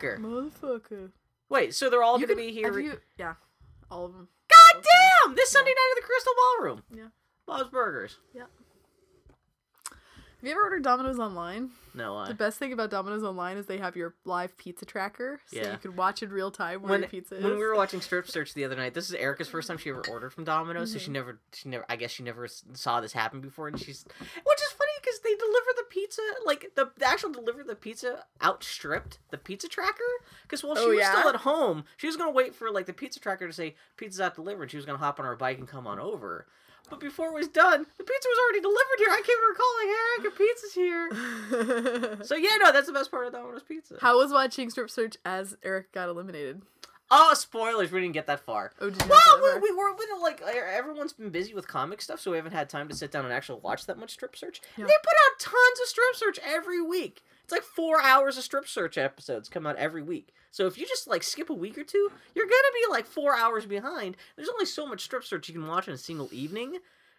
Motherfucker. Motherfucker. Wait, so they're all going to be here. you- yeah, all of them. God damn! This Sunday night at the Crystal Ballroom. Yeah. Bob's Burgers. Yeah. Have you ever ordered Domino's online? No, I. The best thing about Domino's online is they have your live pizza tracker, so Yeah. you can watch in real time where when, your pizza is. when we were watching Strip Search the other night, this is Erica's first time she ever ordered from Domino's, so she Mhm. never, she never, I guess she never saw this happen before, and she's, which is because they deliver the pizza, like the, the actual deliver the pizza outstripped the pizza tracker, because while she Oh, was yeah? still at home, she was gonna wait for like the pizza tracker to say pizza's out delivered, she was gonna hop on her bike and come on over. But before it was done, the pizza was already delivered here. I came her calling, Erica, pizza's here. So yeah, no, that's the best part of that one was Pizza. How was watching Strip Search as Eric got eliminated? Oh, spoilers! We didn't get that far. Oh, did you Well, we, we were we don't, like everyone's been busy with comic stuff, so we haven't had time to sit down and actually watch that much strip search. Yeah. They put out tons of strip search every week. It's like four hours of strip search episodes come out every week. So if you just like skip a week or two, you're gonna be like four hours behind. There's only so much strip search you can watch in a single evening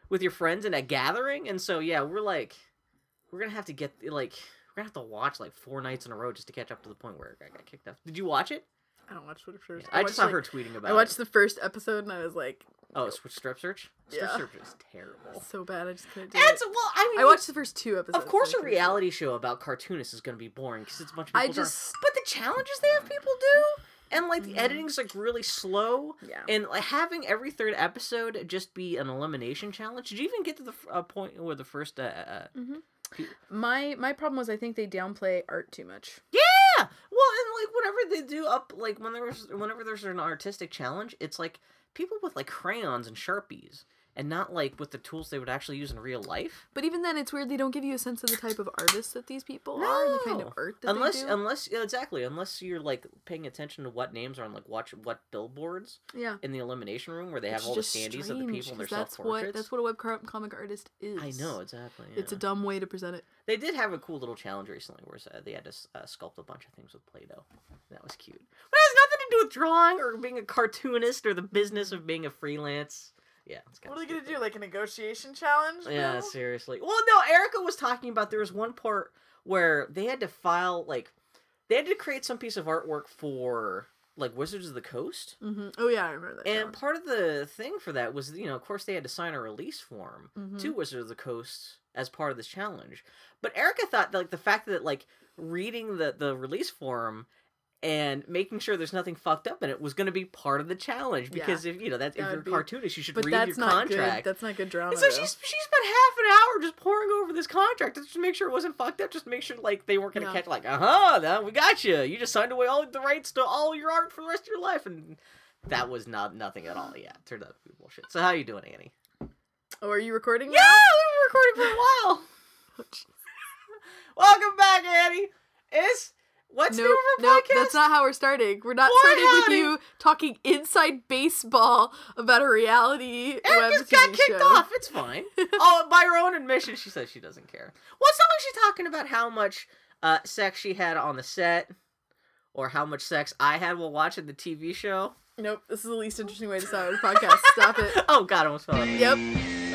with your friends in a gathering, and so yeah, we're like, we're gonna have to get like. We're gonna have to watch like four nights in a row just to catch up to the point where I got kicked off. Did you watch it? I don't watch Strip Search. I, watched, just saw like- her tweeting about it. I it. watched the first episode and I was like, Oh, Switch Strip Search? Strip Yeah. Search is terrible. so bad. I just couldn't do It's it. well, I mean, I watched the first two episodes. Of course, a I it. reality show about cartoonists is going to be boring because it's a bunch of people. I just- but the challenges they have people do, and like the Mhm. editing's like really slow, Yeah. and like having every third episode just be an elimination challenge. Did you even get to the uh, point where the first? Uh, uh, Mhm. My my problem was I think they downplay art too much. yeah, well, and like whenever they do up, like when there's whenever there's an artistic challenge, it's like people with like crayons and sharpies, and not like with the tools they would actually use in real life. But even then, it's weird they don't give you a sense of the type of artists that these people are and the kind of art that unless they do. unless yeah, exactly unless you're like paying attention to what names are on like watch what billboards yeah. in the elimination room where they have all the standees of the people and their self that's what portraits. that's what a web comic artist is. I know exactly. It's a dumb way to present it. They did have a cool little challenge recently where uh, they had to uh, sculpt a bunch of things with Play-Doh. That was cute. But it has nothing to do with drawing or being a cartoonist or the business of being a freelance. Yeah, it's kinda stupid. Like a negotiation challenge? Yeah, seriously. Well, no, Erica was talking about there was one part where they had to file like they had to create some piece of artwork for like Wizards of the Coast. Mm-hmm. Oh yeah, I remember that. And part of the thing for that was, you know, of course they had to sign a release form Mhm. to Wizards of the Coast as part of this challenge. But Erica thought that, like the fact that like reading the the release form and making sure there's nothing fucked up in it was going to be part of the challenge Yeah. because if you know that if you're be- cartoonist you should but read that's your not contract. good. That's not good drama. And so though. she's she spent half an hour just poring over this contract just to make sure it wasn't fucked up, just to make sure like they weren't gonna Yeah. catch like, uh huh, now we got you. You just signed away all the rights to all your art for the rest of your life, and that was not nothing at all. Yeah, turned out to be bullshit. So how are you doing, Annie? Oh, are you recording? Yeah, we've been recording for a while. Welcome back, Annie. It's what's No, new for no, podcast? that's not how we're starting. We're not Boy, starting with you talking inside baseball about a reality web Erica's TV got kicked show. off. It's fine. oh, by her own admission, she says she doesn't care. Well, it's not like she's talking about how much uh, sex she had on the set, or how much sex I had while watching the TV show. Nope, this is the least interesting way to start a podcast. Stop it. Oh God, I almost fell. out. Yep.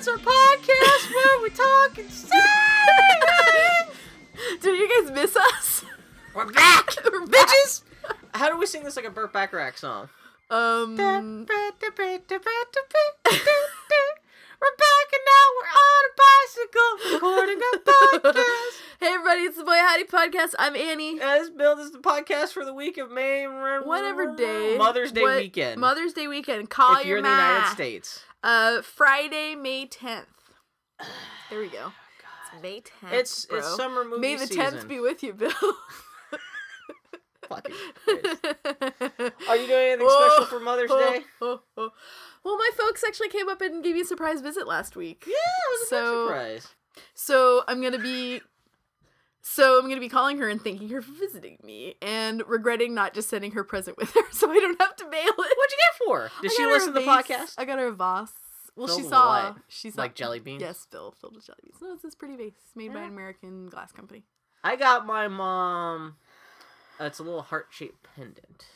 It's our podcast where we talk and sing. Did you guys miss us? We're back, We're back. bitches. How do we sing this like a Burt Bacharach song? Um, We're back and now we're on a bicycle recording a podcast. hey everybody, it's the Boy Howdy Podcast. I'm Annie. Yeah, this build is the podcast for the week of May. Whatever day. Mother's Day what- weekend. Mother's Day weekend. Call if your you're in the. United States. Uh, Friday, May 10th. There we go. It's May 10th. It's bro. it's summer movie May the season. 10th be with you, Bill. Fucking Christ. Are you doing anything special for Mother's Day? Well, my folks actually came up and gave me a surprise visit last week. Yeah, it was a So- big surprise. So I'm gonna be So I'm gonna be calling her and thanking her for visiting me, and regretting not just sending her present with her, so I don't have to mail it. What'd you get for? Did I she got her listen to the vase. podcast? I got her a vase. Well, she with saw. what? She saw Like jelly beans? Yes, Bill filled with jelly beans. No, it's this pretty vase made by an American glass company. I got my mom. Uh, it's a little heart shaped pendant.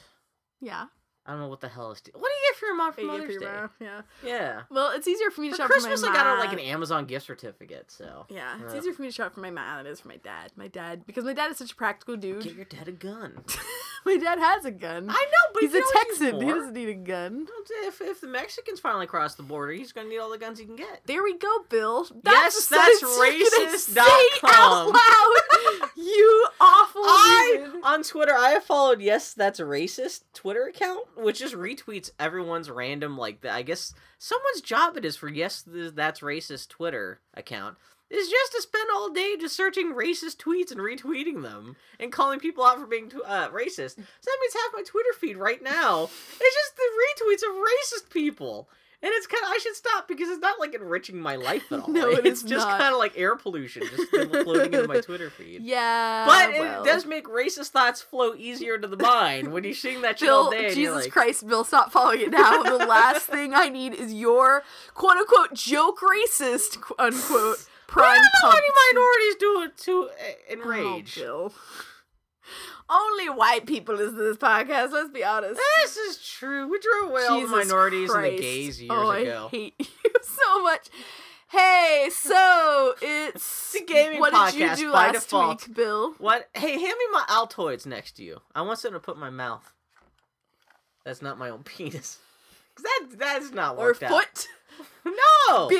Yeah. I don't know what the hell is. What do you get for your mom for you Mother's for Day? mom, Yeah. Yeah. Well, it's easier for me to For shop Christmas, for my mom. Christmas, I got her like an Amazon gift certificate. So Yeah, it's Uh, easier for me to shop for my mom than it is for my dad. My dad, because my dad is such a practical dude. get your dad a gun. my dad has a gun. I know, but He's he a Texan. He doesn't need a gun. If, if the Mexicans finally cross the border, he's gonna need all the guns he can get. There we go, Bill. Yes, that's sentence you're racist say dot com. out loud. you awful. I on Twitter, I have followed yes, that's a racist Twitter account, which just retweets everyone's random like I guess someone's job it is for yes, th- that's racist Twitter account is just to spend all day just searching racist tweets and retweeting them and calling people out for being uh, racist. So that means half my Twitter feed right now is just the retweets of racist people. And it's kind of I should stop because it's not like enriching my life at all. No, it it's just kind of like air pollution, just floating into my Twitter feed. Yeah, But well. it does make racist thoughts flow easier to the mind when you're seeing that shit all day. Jesus like, Christ, Bill, stop following it now. the last thing I need is your quote unquote joke racist qu- unquote I prime don't know any minorities do it to uh, enrage. Oh, Bill. Only white people listen to this podcast. Let's be honest. this is true. We drove away all the minorities and the gays years oh, ago. I hate you so much. Hey, so it's The gaming what did you do by last default. week, Bill? What? Hey, hand me my Altoids next to you. I want something to put in my mouth. That's not my own penis. That that's not Or worked out. foot, No. Bill?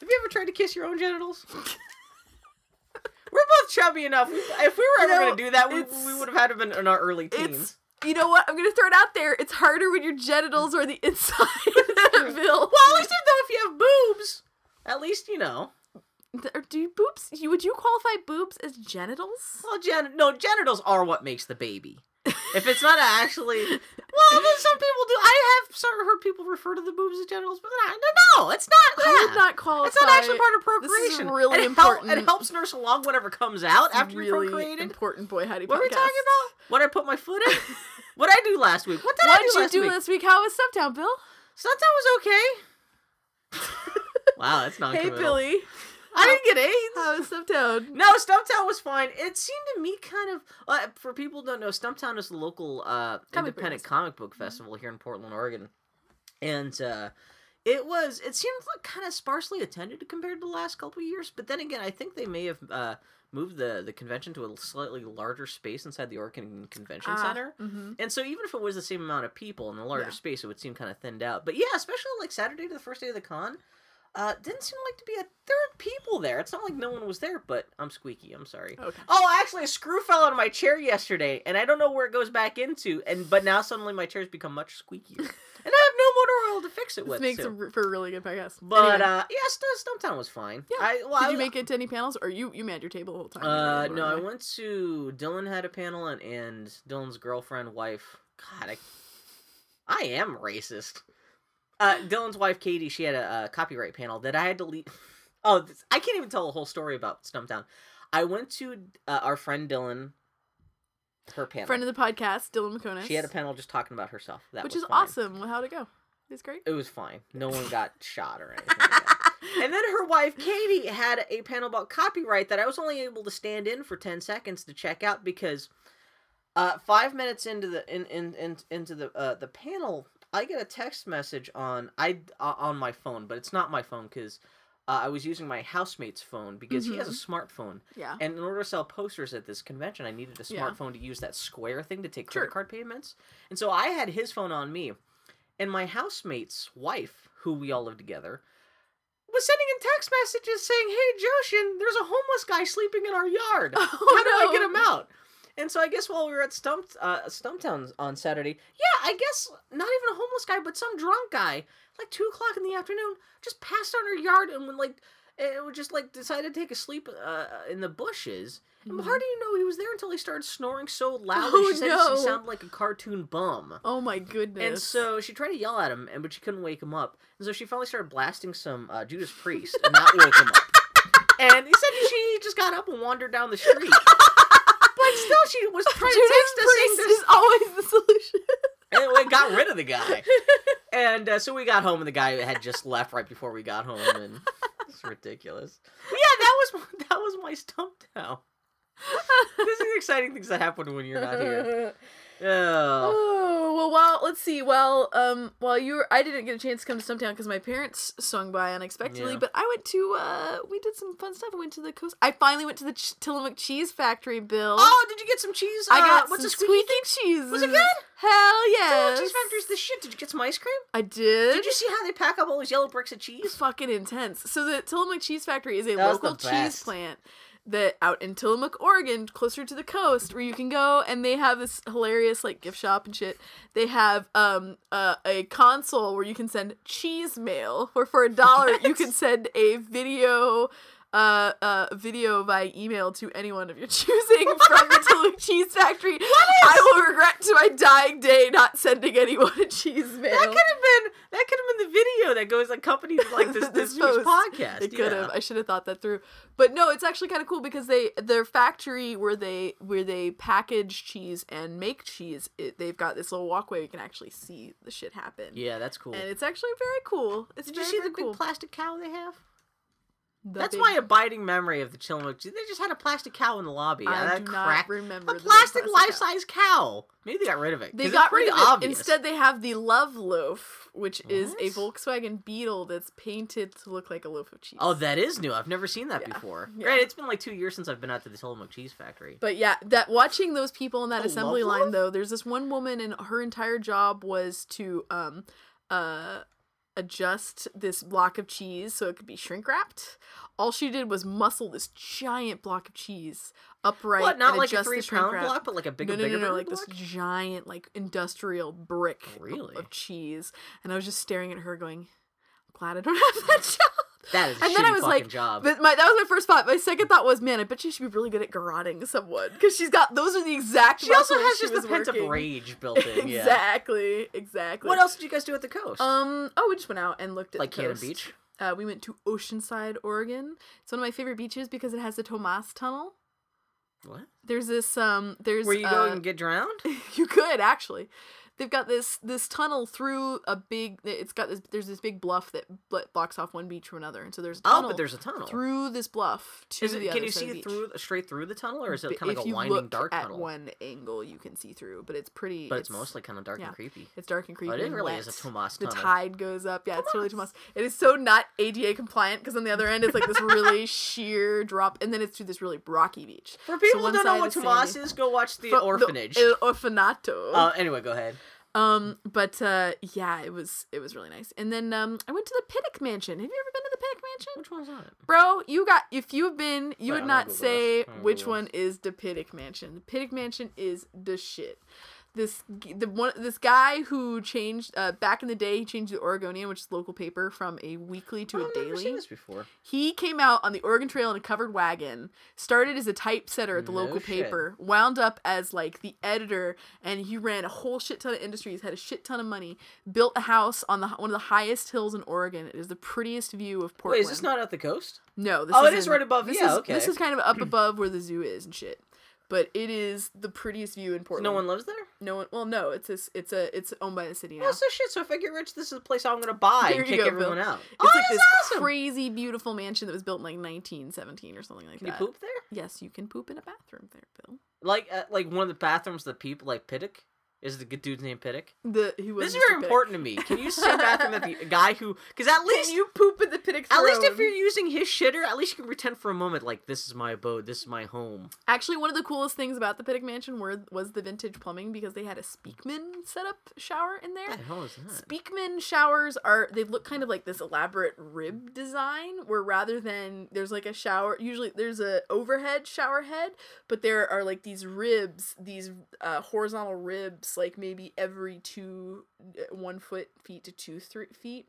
Have you ever tried to kiss your own genitals? We're both chubby enough. If we were ever You know, going to do that, we, we would have had to been in our early teens. You know what? I'm gonna throw it out there. It's harder when your genitals are the inside, Bill. Well, at least though, if you have boobs, at least you know. Do you boobs? You would you qualify boobs as genitals? Well, gen- no, genitals are what makes the baby. If it's not actually, well, then some people do. I have sort of heard people refer to the boobs as genitals, but I, no, no, it's not. I that. would not qualify. It's not actually part of This is procreation. really it help- important. it helps nurse along whatever comes out after you really procreated. important boy howdy What are we talking about? What I put my foot in? what I do last week? What did What I did do you last do week? last week? How was Stumptown, Bill? Sometimes was okay. wow, that's not good. hey, Billy. I didn't get was Stumptown? No, Stumptown was fine. It seemed to me kind of uh, for people who don't know, Stumptown is the local uh, book independent festival. comic book festival here in Portland, Oregon, and uh, it was it seemed like kind of sparsely attended compared to the last couple of years. But then again, I think they may have uh, moved the the convention to a slightly larger space inside the Oregon Convention Ah, Center. Mm-hmm. And so even if it was the same amount of people in a larger Yeah. space, it would seem kind of thinned out. But yeah, especially like Saturday to the first day of the con, uh, didn't seem like to be a there were people there. It's not like no one was there, but I'm squeaky. I'm sorry. Okay. Oh, actually, a screw fell out of my chair yesterday, and I don't know where it goes back into. And but now suddenly my chair's become much squeakier, and I have no motor oil to fix it This with. makes too. it for a really good podcast. But Anyway, uh, yeah, St- Stumptown was fine. Yeah. I, well, did I- you make it to any panels, or you you manned your table the whole time? uh, no, I went to Dylan had a panel and, and Dylan's girlfriend, wife. God, I, I am racist. Uh, Dylan's wife, Katie, she had a, a copyright panel that I had to leave. Oh, this, I can't even tell the whole story about Stumptown. I went to uh, our friend Dylan, her panel. friend of the podcast, Dylan Meconis. she had a panel just talking about herself. That which is fine. awesome. Well, how'd it go? It was great. It was fine. No one got shot or anything. Like. And then her wife Katie had a panel about copyright that I was only able to stand in for ten seconds to check out because uh, five minutes into the in, in, in into the uh, the panel, I get a text message on I uh, on my phone, but it's not my phone because uh, I was using my housemate's phone because he has a smartphone, Yeah. and in order to sell posters at this convention, I needed a Yeah. smartphone to use that Square thing to take credit Sure. card payments, and so I had his phone on me, and my housemate's wife, who we all live together, was sending him text messages saying, "Hey, Joshin, there's a homeless guy sleeping in our yard. Oh, How do I get him out?" And so I guess while we were at Stump uh, Stumptown on Saturday, yeah, I guess not even a homeless guy, but some drunk guy, like two o'clock in the afternoon, just passed on our yard and would like, it would just like decided to take a sleep uh, in the bushes. And Mhm. how do you know he was there until he started snoring so loud Oh, she said no. he sounded like a cartoon bum. Oh my goodness. And so she tried to yell at him, and but she couldn't wake him up. And so she finally started blasting some uh, Judas Priest, and that woke him up. and he said she just got up and wandered down the street. but still, she was trying to text us saying Priest this is always the solution. and we got rid of the guy. And uh, so we got home, and the guy had just left right before we got home, and it's ridiculous. But yeah, that was that was my stump down. This is exciting things that happen when you're not here. Oh, Oh well, while let's see. Well, um, while you were, I didn't get a chance to come to Stumptown because my parents swung by unexpectedly. Yeah. But I went to, uh, we did some fun stuff. I went to the coast. I finally went to the Ch- Tillamook Cheese Factory, Bill. oh, did you get some cheese? I uh, got what's some a squeaky? cheese. Was it good? Hell yeah! Tillamook Cheese Factory's the shit. Did you get some ice cream? I did. Did you see how they pack up all those yellow bricks of cheese? fucking intense. So the Tillamook Cheese Factory is a That local cheese plant that out in Tillamook, Oregon, closer to the coast, where you can go and they have this hilarious like gift shop and shit. They have um uh, a console where you can send cheese mail, where for a dollar you can send a video. Uh, uh, video by email to anyone of your choosing from the Tillamook Cheese Factory. I will regret to my dying day not sending anyone a cheese mail. That could have been that could have been the video that goes accompanied like this this, This podcast. They could have. I should have thought that through. But no, it's actually kind of cool because they their factory where they where they package cheese and make cheese. It, they've got this little walkway you can actually see the shit happen. Yeah, that's cool. and it's actually very cool. It's Did you very, see the very big cool. plastic cow they have? The That's big- my abiding memory of the Tillamook. They just had a plastic cow in the lobby. I that do not remember A the plastic plastic life-size cow. Maybe they got rid of it. They got rid of it. obvious. Instead, they have the Love Loaf, which is a Volkswagen Beetle that's painted to look like a loaf of cheese. Oh, that is new. I've never seen that Yeah. before. Yeah. Great. It's been like two years since I've been out to the Tillamook Cheese Factory. But yeah, that watching those people in that A assembly line loaf? though, there's this one woman and her entire job was to um uh adjust this block of cheese so it could be shrink wrapped. All she did was muscle this giant block of cheese upright. what? Not like a three pound wrap. block, but like a bigger, no, no, bigger, no, no, like this giant, like industrial brick of- Really? of, cheese. And I was just staring at her, going, "I'm glad I don't have that job." That is a and then I was fucking like, job. But my that was my first thought. My second thought was, man, I bet she should be really good at garroting someone because she's got those are the exact. she also has she just the pent up rage built in. Yeah. exactly, exactly. What else did you guys do at the coast? Um. Oh, we just went out and looked at like the Cannon. Beach? Uh, we went to Oceanside, Oregon. It's one of my favorite beaches because it has the Tomas Tunnel. What? There's this um. There's Where you uh, go and get drowned? you could actually. They've got this this tunnel through a big. It's got this. There's this big bluff that blocks off one beach from another, and so there's a Oh, but there's a tunnel. through this bluff to the it, other can you see the through straight through the tunnel, or is it kind of like a winding dark at tunnel? one angle, you can see through, but it's pretty. but it's, mostly kind of dark yeah. and creepy. It's dark and creepy. Oh, it wet. is a Tomas tunnel. The tide goes up. Yeah, it's totally Tomas. It is so not ADA compliant because on the other end it's like this really sheer drop, and then it's to this really rocky beach. For people one who don't know what Tomas is, go watch the orphanage. El Orfanato. uh, anyway, go ahead. Um, but uh, yeah, it was it was really nice. And then um, I went to the Pittock Mansion. Have you ever been to the Pittock Mansion? Which one's that? Bro, you got if you've been, you Wait, would I'm not say this. I'm gonna which one is the Pittock Mansion. The Pittock Mansion is the shit. This the one this guy who changed uh, back in the day he changed the Oregonian, which is local paper, from a weekly to Oh, a I've never daily. seen this before. He came out on the Oregon Trail in a covered wagon, started as a typesetter at the No local shit. paper, wound up as like the editor, and he ran a whole shit ton of industries, had a shit ton of money, built a house on the one of the highest hills in Oregon. It is the prettiest view of Portland. Wait, is this not at the coast? No, this Oh, is it is in- right above- This yeah, is, okay. This is kind of up above where the zoo is and shit. But it is the prettiest view in Portland. No one lives there. No one. Well, no. It's a, It's a. It's owned by the city now. Oh, so shit. So if I get rich, this is a place I'm gonna buy There and you kick go, everyone Bill. out. It's oh, like this awesome. crazy, beautiful mansion that was built in like 1917 or something like Can you that. poop there? Yes, you can poop in a bathroom there, Bill. Like, uh, like one of the bathrooms that people like Pittock. Is the good dude's name Pittock? The he was. This is very important to me. Can you say bathroom that the guy who? Because at least Can you poop in the Pittock At least if you're using his shitter, at least you can pretend for a moment like this is my abode, this is my home. Actually, one of the coolest things about the Pittock Mansion were, was the vintage plumbing because they had a Speakman setup shower in there. What the hell is that? Speakman showers are they look kind of like this elaborate rib design where rather than there's like a shower usually there's a overhead shower head but there are like these ribs these uh, horizontal ribs like maybe every two uh, one foot feet to two three feet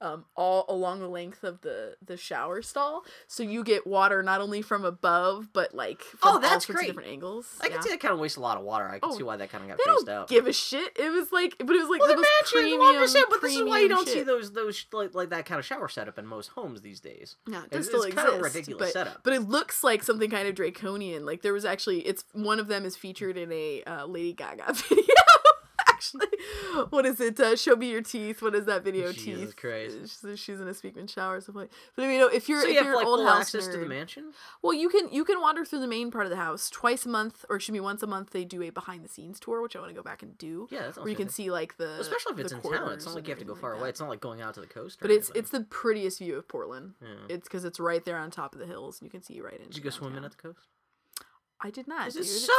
um, all along the length of the the shower stall, so you get water not only from above but like from Oh, all that's sorts of great. different angles. I can see that kind of wastes a lot of water. I can Oh, see why that kind of got They phased don't out. give a shit. It was like, but it was like well, the most premium. just saying, but this is why you don't see those those like, like that kind of shower setup in most homes these days. Yeah, it It's- still it's kind of a ridiculous but, setup. But it looks like something kind of draconian. Like there was actually, it's one of them is featured in a uh, Lady Gaga video. Actually, what is it? Uh, Show me your teeth. What is that video? Jesus teeth. Christ. She's, she's in a Speakman shower or something. But I mean, you know, if you're So if you you're like old house access to the mansion. well, you can you can wander through the main part of the house twice a month, or excuse me, once a month. They do a behind the scenes tour, which I want to go back and do. Yeah, that's where you can see like the especially if it's in town. It's not like you have to go far like away. It's not like going out to the coast. But it's anything. it's the prettiest view of Portland. Yeah. It's because it's right there on top of the hills, and you can see right into. Did you go swimming at the coast? I did not. It's dude. so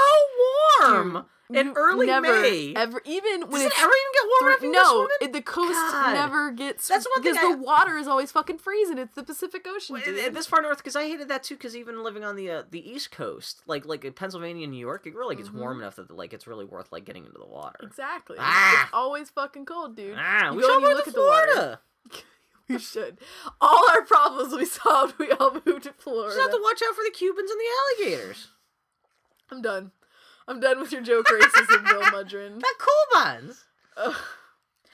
warm in early never, May. Ever, even when Does it ever even get warm you go no, it, the coast God. never gets. That's one thing because the water is always fucking freezing. It's the Pacific Ocean. Well, it- This far north, because I hated that too. Because even living on the uh, the East Coast, like like in Pennsylvania and New York, it really gets warm Mhm. enough that like it's really worth like getting into the water. exactly. Ah. It's always fucking cold, dude. Ah, You we should look to at the water. Florida. We should. All our problems be solved. We all moved to Florida. Just have to watch out for the Cubans and the alligators. I'm done. I'm done with your joke racism, Bill Mudron. That Cubans. Ugh.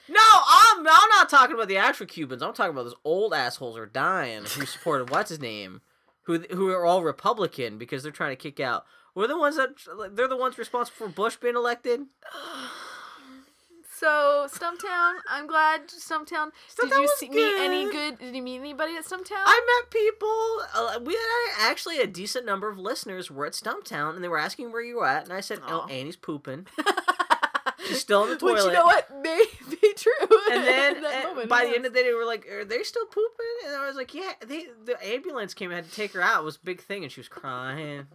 No, I'm, I'm not talking about the actual Cubans. I'm talking about those old assholes who are dying who supported what's his name, who who are all Republican because they're trying to kick out. We're the ones that they're the ones responsible for Bush being elected. So Stumptown, I'm glad Stumptown. did Stumptown you was see, meet any good. Did you meet anybody at Stumptown? I met people. Uh, we had actually a decent number of listeners were at Stumptown, and they were asking where you were at, and I said, "Oh, Annie's pooping. She's still in the toilet." Which you know what may be true. And then that uh, moment, by the end of the day, they were like, "Are they still pooping?" And I was like, "Yeah." They the ambulance came and had to take her out. It was a big thing, and she was crying.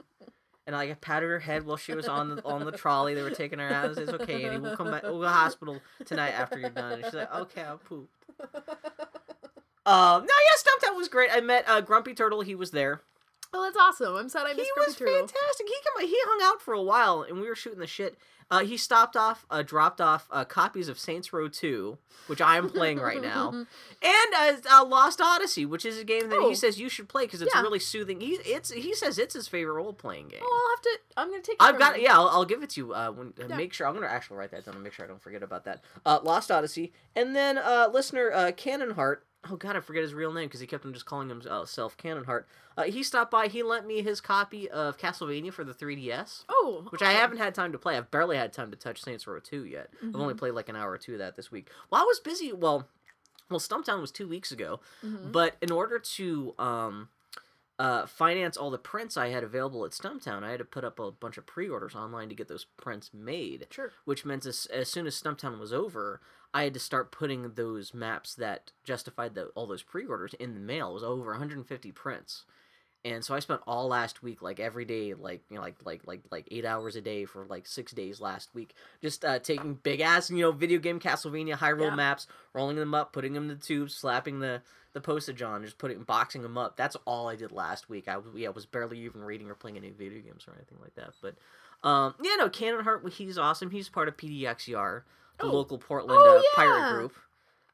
And like, I patted her head while she was on the on the trolley. They were taking her out. I said, "It's okay, Annie. We'll come back. We'll go to the hospital tonight after you're done." And she's like, "Okay, I'll poop." Um, no, yeah, Stumptown was great. I met uh, Grumpy Turtle. He was there. Oh, that's awesome. I'm sad I He missed was Grumpy Turtle. fantastic. He come, he hung out for a while, and we were shooting the shit. Uh, he stopped off, uh, dropped off uh, copies of Saints Row 2, which I am playing right now, and uh, uh, Lost Odyssey, which is a game that Oh. he says you should play because it's Yeah. really soothing. He it's he says it's his favorite role playing game. Oh, I'll have to. I'm gonna take. it I've got you. yeah. I'll, I'll give it to you. Uh, when, Yeah. make sure I'm gonna actually write that down and make sure I don't forget about that. Uh, Lost Odyssey, and then uh, listener uh, Cannon Heart. Oh God, I forget his real name because he kept on just calling himself Cannon Heart. Uh, he stopped by. He lent me his copy of Castlevania for the 3DS, Oh, which I haven't had time to play. I've barely had time to touch Saints Row 2 yet. I've only Mhm. played like an hour or two of that this week. Well, I was busy. Well, well, Stumptown was two weeks ago, Mhm. but in order to um, uh, finance all the prints I had available at Stumptown, I had to put up a bunch of pre-orders online to get those prints made. Sure. Which meant as, as soon as Stumptown was over, I had to start putting those maps that justified the, all those pre-orders in the mail. It was over 150 prints. And so I spent all last week, like every day, like you know, like like like like eight hours a day for like six days last week, just uh, taking big ass, you know, video game Castlevania Hyrule Yeah. maps, rolling them up, putting them in the tubes, slapping the the postage on, just putting boxing them up. That's all I did last week. I yeah, was barely even reading or playing any video games or anything like that. But um, yeah, no, Cannon Heart, he's awesome. He's part of PDXR, the Oh. local Portland Oh, uh, pirate group,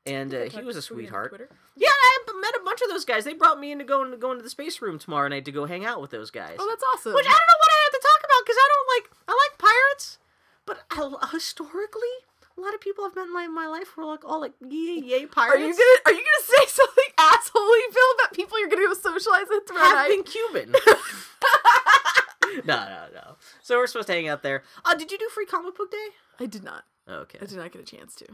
and uh, he was a to Twitter on sweetheart. Yeah, I met a bunch of those guys. They brought me in to go and go into the space room tomorrow night to go hang out with those guys. Oh, that's awesome. Which I don't know what I have to talk about because I don't like I like pirates, but I, historically, a lot of people I've met in my, my life were like all like yay yay pirates. Are you gonna Are you gonna say something assholey, Phil, about people you're gonna go socialize with tomorrow have night? been Cuban? no, no, no. So we're supposed to hang out there. Uh, did you do free comic book day? I did not. Okay. I did not get a chance to.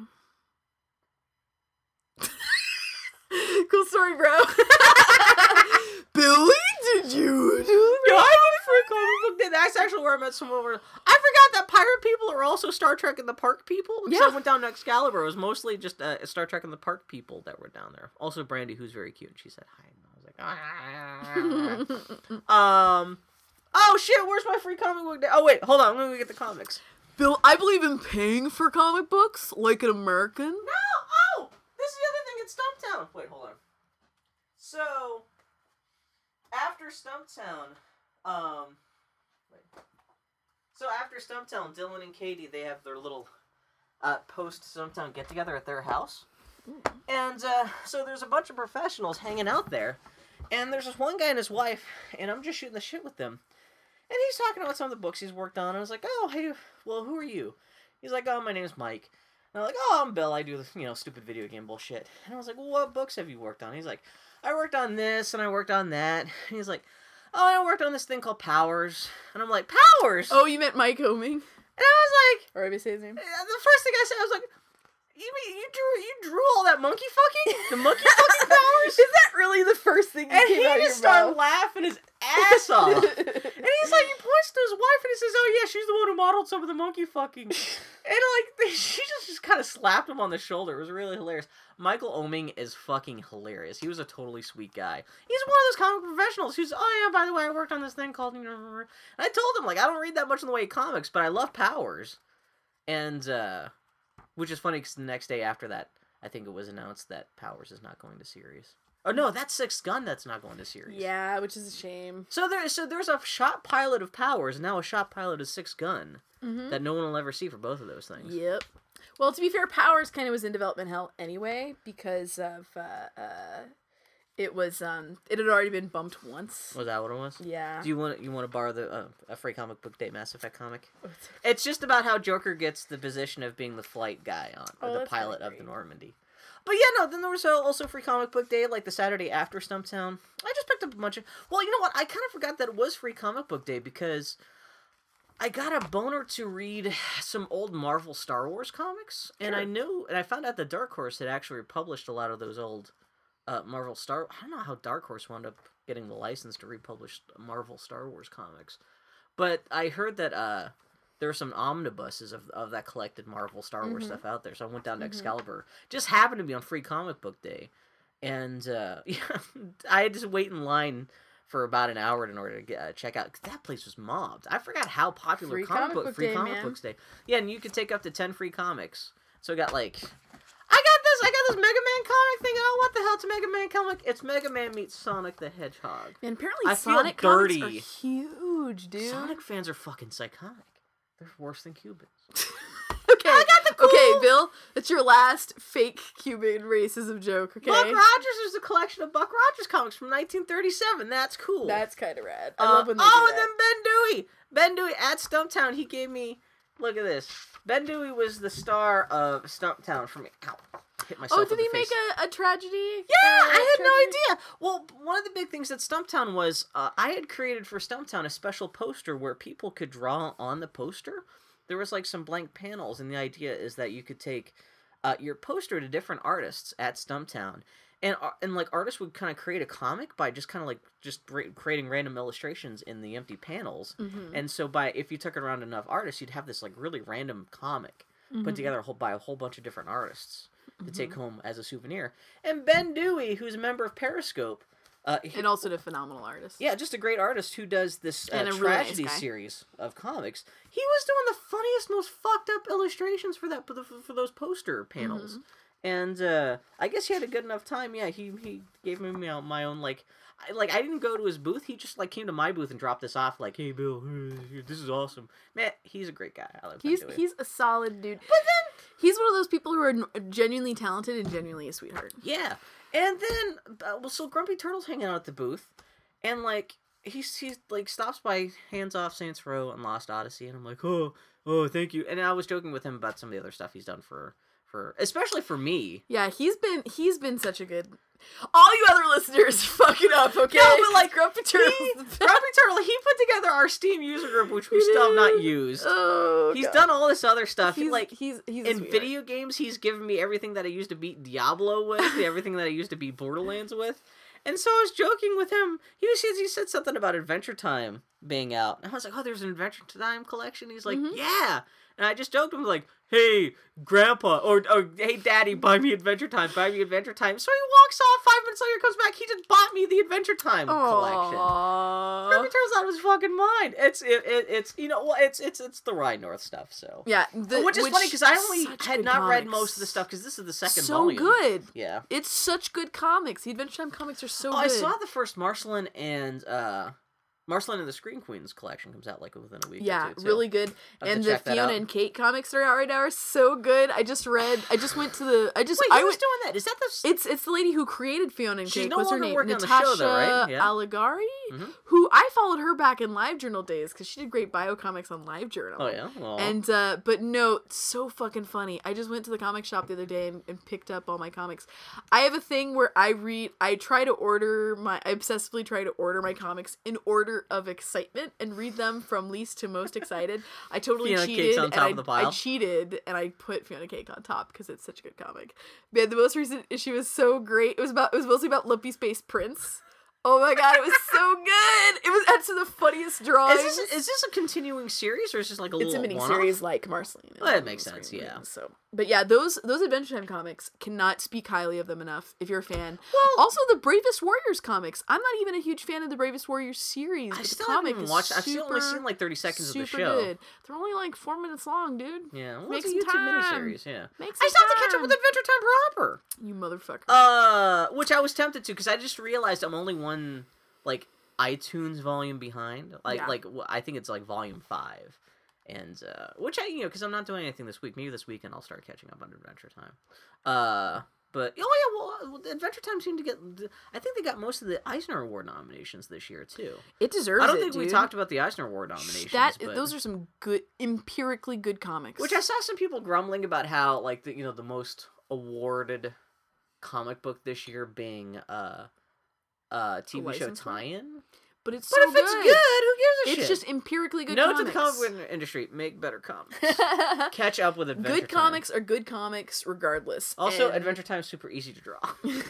cool story, bro. Billy, did you do No, I did free comic book day. That's actually where I met someone. Where I forgot that pirate people are also Star Trek in the Park people. Yeah. I went down to Excalibur. It was mostly just uh, Star Trek in the Park people that were down there. Also Brandy, who's very cute. She said hi. And I was like, ah. um. Oh shit! Where's my free comic book day? Oh wait, hold on. I'm gonna go get the comics. Bill, I believe in paying for comic books like an American. No! Oh! This is the other thing at Stumptown. Wait, hold on. So, after Stumptown, um, wait. So after Stumptown, Dylan and Katie, they have their little uh, post Stumptown get together at their house. And uh, so there's a bunch of professionals hanging out there, and there's this one guy and his wife, and I'm just shooting the shit with them. And he's talking about some of the books he's worked on. And I was like, oh, hey, well, who are you? He's like, oh, my name's Mike. And I'm like, oh, I'm Bill. I do this, you know, stupid video game bullshit. And I was like, well, what books have you worked on? He's like, I worked on this and I worked on that. And he's like, oh, I worked on this thing called Powers. And I'm like, Powers? Oh, you meant Mike Oeming? And I was like, Or I say his name? uh, the first thing I said, I was like, you mean you drew you drew all that monkey fucking the monkey fucking powers? Is that really the first thing And he just started mouth? laughing his ass off. And he's like, he points to his wife and he says, "Oh yeah, she's the one who modeled some of the monkey fucking." And like, she just just kind of slapped him on the shoulder. It was really hilarious. Michael Oeming is fucking hilarious. He was a totally sweet guy. He's one of those comic professionals who's, "Oh yeah, by the way, I worked on this thing called." And I told him like, I don't read that much in the way of comics, but I love Powers, and uh, which is funny because the next day after that, I think it was announced that Powers is not going to series. Oh no, that's Sixth Gun that's not going to series. yeah, which is a shame. So there, so there's a shot pilot of Powers, and now a shot pilot of Six Gun Mm-hmm. that no one will ever see for both of those things. Yep. Well, to be fair, Powers kind of was in development hell anyway because of uh, uh, it was um it had already been bumped once. Was that what it was? Yeah. Do you want you want to borrow the uh, a free comic book day Mass Effect comic? Oh, It's just about how Joker gets the position of being the flight guy on, or Oh, the pilot kinda the. Normandy. But yeah, no. Then there was also free comic book day, like the Saturday after Stumptown. I just picked up a bunch of. Well, you know what? I kind of forgot that it was free comic book day because I got a boner to read some old Marvel Star Wars comics, and I knew, and I found out that Dark Horse had actually republished a lot of those old uh, Marvel Star. I don't know how Dark Horse wound up getting the license to republish Marvel Star Wars comics, but I heard that uh, there were some omnibuses of, of that collected Marvel Star Wars Mhm. stuff out there. So I went down to Mhm. Excalibur. Just happened to be on Free Comic Book Day, and uh, yeah, I had to wait in line for about an hour in order to get, uh, check out 'cause that place was mobbed. I forgot how popular Free comic, Comic book Book Free Day, Comic man. Books Day. Yeah, and you could take up to ten free comics. So I got like. I got. I got this Mega Man comic thing. Oh, what the hell? It's a Mega Man comic. It's Mega Man meets Sonic the Hedgehog. And apparently I feel Sonic comics dirty. are huge, dude. Sonic fans are fucking psychotic. They're worse than Cubans. okay. I got the cool- Okay, Bill, that's your last fake Cuban racism joke, okay? Buck Rogers is a collection of Buck Rogers comics from 1937. That's cool. That's kind of rad. I Uh, love when they oh, and then Ben Dewey. Ben Dewey at Stumptown. He gave me. Look at this. Ben Dewey was the star of Stumptown for me. Ow. Hit myself. Oh, did he make a, a tragedy? Yeah, uh, I had no idea. Well, one of the big things at Stumptown was uh, I had created for Stumptown a special poster where people could draw on the poster. There was like some blank panels, and the idea is that you could take uh, your poster to different artists at Stumptown, and and like artists would kind of create a comic by just kind of like just ra- creating random illustrations in the empty panels. Mhm. And so by if you took it around enough artists, you'd have this like really random comic put Mhm. together a whole by a whole bunch of different artists to Mm-hmm. take home as a souvenir. And Ben Dewey, who's a member of Periscope, uh, he- And also a phenomenal artist. yeah, just a great artist who does this uh, And a really nice tragedy series of comics. He was doing the funniest, most fucked up illustrations for that for, for those poster panels. Mm-hmm. And uh, I guess he had a good enough time. Yeah, he he gave me my own, my own like. I, like I didn't go to his booth. He just like came to my booth and dropped this off. Like, hey Bill, this is awesome. Man, he's a great guy. I Ben He's he's a solid dude. But then he's one of those people who are genuinely talented and genuinely a sweetheart. Yeah, and then uh, so Grumpy Turtle's hanging out at the booth, and like he's he's like stops by Hands Off Saints Row and Lost Odyssey, and I'm like, oh, oh, thank you. And I was joking with him about some of the other stuff he's done for for especially for me. Yeah, he's been he's been such a good. All you other listeners, fuck it up, okay? No, but, like, Grumpy Turtle's He. Grumpy Turtle, he put together our Steam user group, which we still have not used. Oh, He's God. done all this other stuff. He's like he's he's in video games, he's given me everything that I used to beat Diablo with, everything that I used to beat Borderlands with. And so I was joking with him. He was he said something about Adventure Time being out. And I was like, "Oh, there's an Adventure Time collection." He's like, Mhm. "Yeah." And I just joked him like, "Hey, Grandpa," or, or "Hey, Daddy, buy me Adventure Time, buy me Adventure Time." So he walks off. Five minutes later, comes back. He just bought me the Adventure Time collection. Aww. Grumpy Turtle's out of his fucking mind. It's it, it it's you know well it's it's it's the Ryan North stuff. So Yeah, the, which is funny because I only had not read most of the stuff because this is the second so volume. good. Yeah. It's such good comics. The Adventure Time comics are so oh, good. I saw the first Marceline and uh, Marceline and the Screen Queens collection comes out like within a week. or Yeah, two, really good. And the Fiona and Cake comics that are out right now are so good. I just read. I just went to the. I just. Wait, I who's went. doing that? Is that the? It's it's the lady who created Fiona and She's Cake. no What's her name? working on the Natasha show, though, right? Yeah. Allegri, Mhm. who I followed her back in Live Journal days because she did great bio comics on LiveJournal. Oh yeah. And uh but no, so fucking funny. I just went to the comic shop the other day and, and picked up all my comics. I have a thing where I read I try to order my I obsessively try to order my comics in order of excitement and read them from least to most excited. I totally Fiona cheated and I, of the I cheated and I put Fiona Cake on top because it's such a good comic. Man, the most recent issue was so great. It was about it was mostly about Lumpy Space Prince. Oh my god, it was so good! It was of the funniest drawings. is this is this a continuing series or is this like a It's a mini one-off? series like Marceline. Well, that makes sense, yeah. So, but yeah, those those Adventure Time comics cannot speak highly of them enough. If you're a fan, Well- also the Bravest Warriors comics. I'm not even a huge fan of the Bravest Warriors series. I still comic haven't watched. I've still only seen like thirty seconds of the show. good. They're only like four minutes long, dude. Yeah, well, Make it's a YouTube time. miniseries. Yeah, Make I still have to catch up with Adventure Time proper. You motherfucker. Uh, which I was tempted to because I just realized I'm only one like iTunes volume behind. Like, Yeah. like I think it's like volume five, and uh, which I you know because I'm not doing anything this week. Maybe this weekend I'll start catching up on Adventure Time. Uh, but oh yeah, well, uh, Adventure Time seemed to get. I think they got most of the Eisner Award nominations this year too. it deserves I don't it, think we talked about the Eisner Award nominations. that. but... Those are some good, empirically good comics. Which I saw some people grumbling about how like the you know the most awarded comic book this year being uh uh TV show tie-in. but it's But so if it's good. good, who gives a It's shit? just empirically good. No Note to the comics. comic book industry: make better comics. Catch up with Adventure good Time. comics are good comics regardless. Also, And- Adventure Time is super easy to draw. Dude,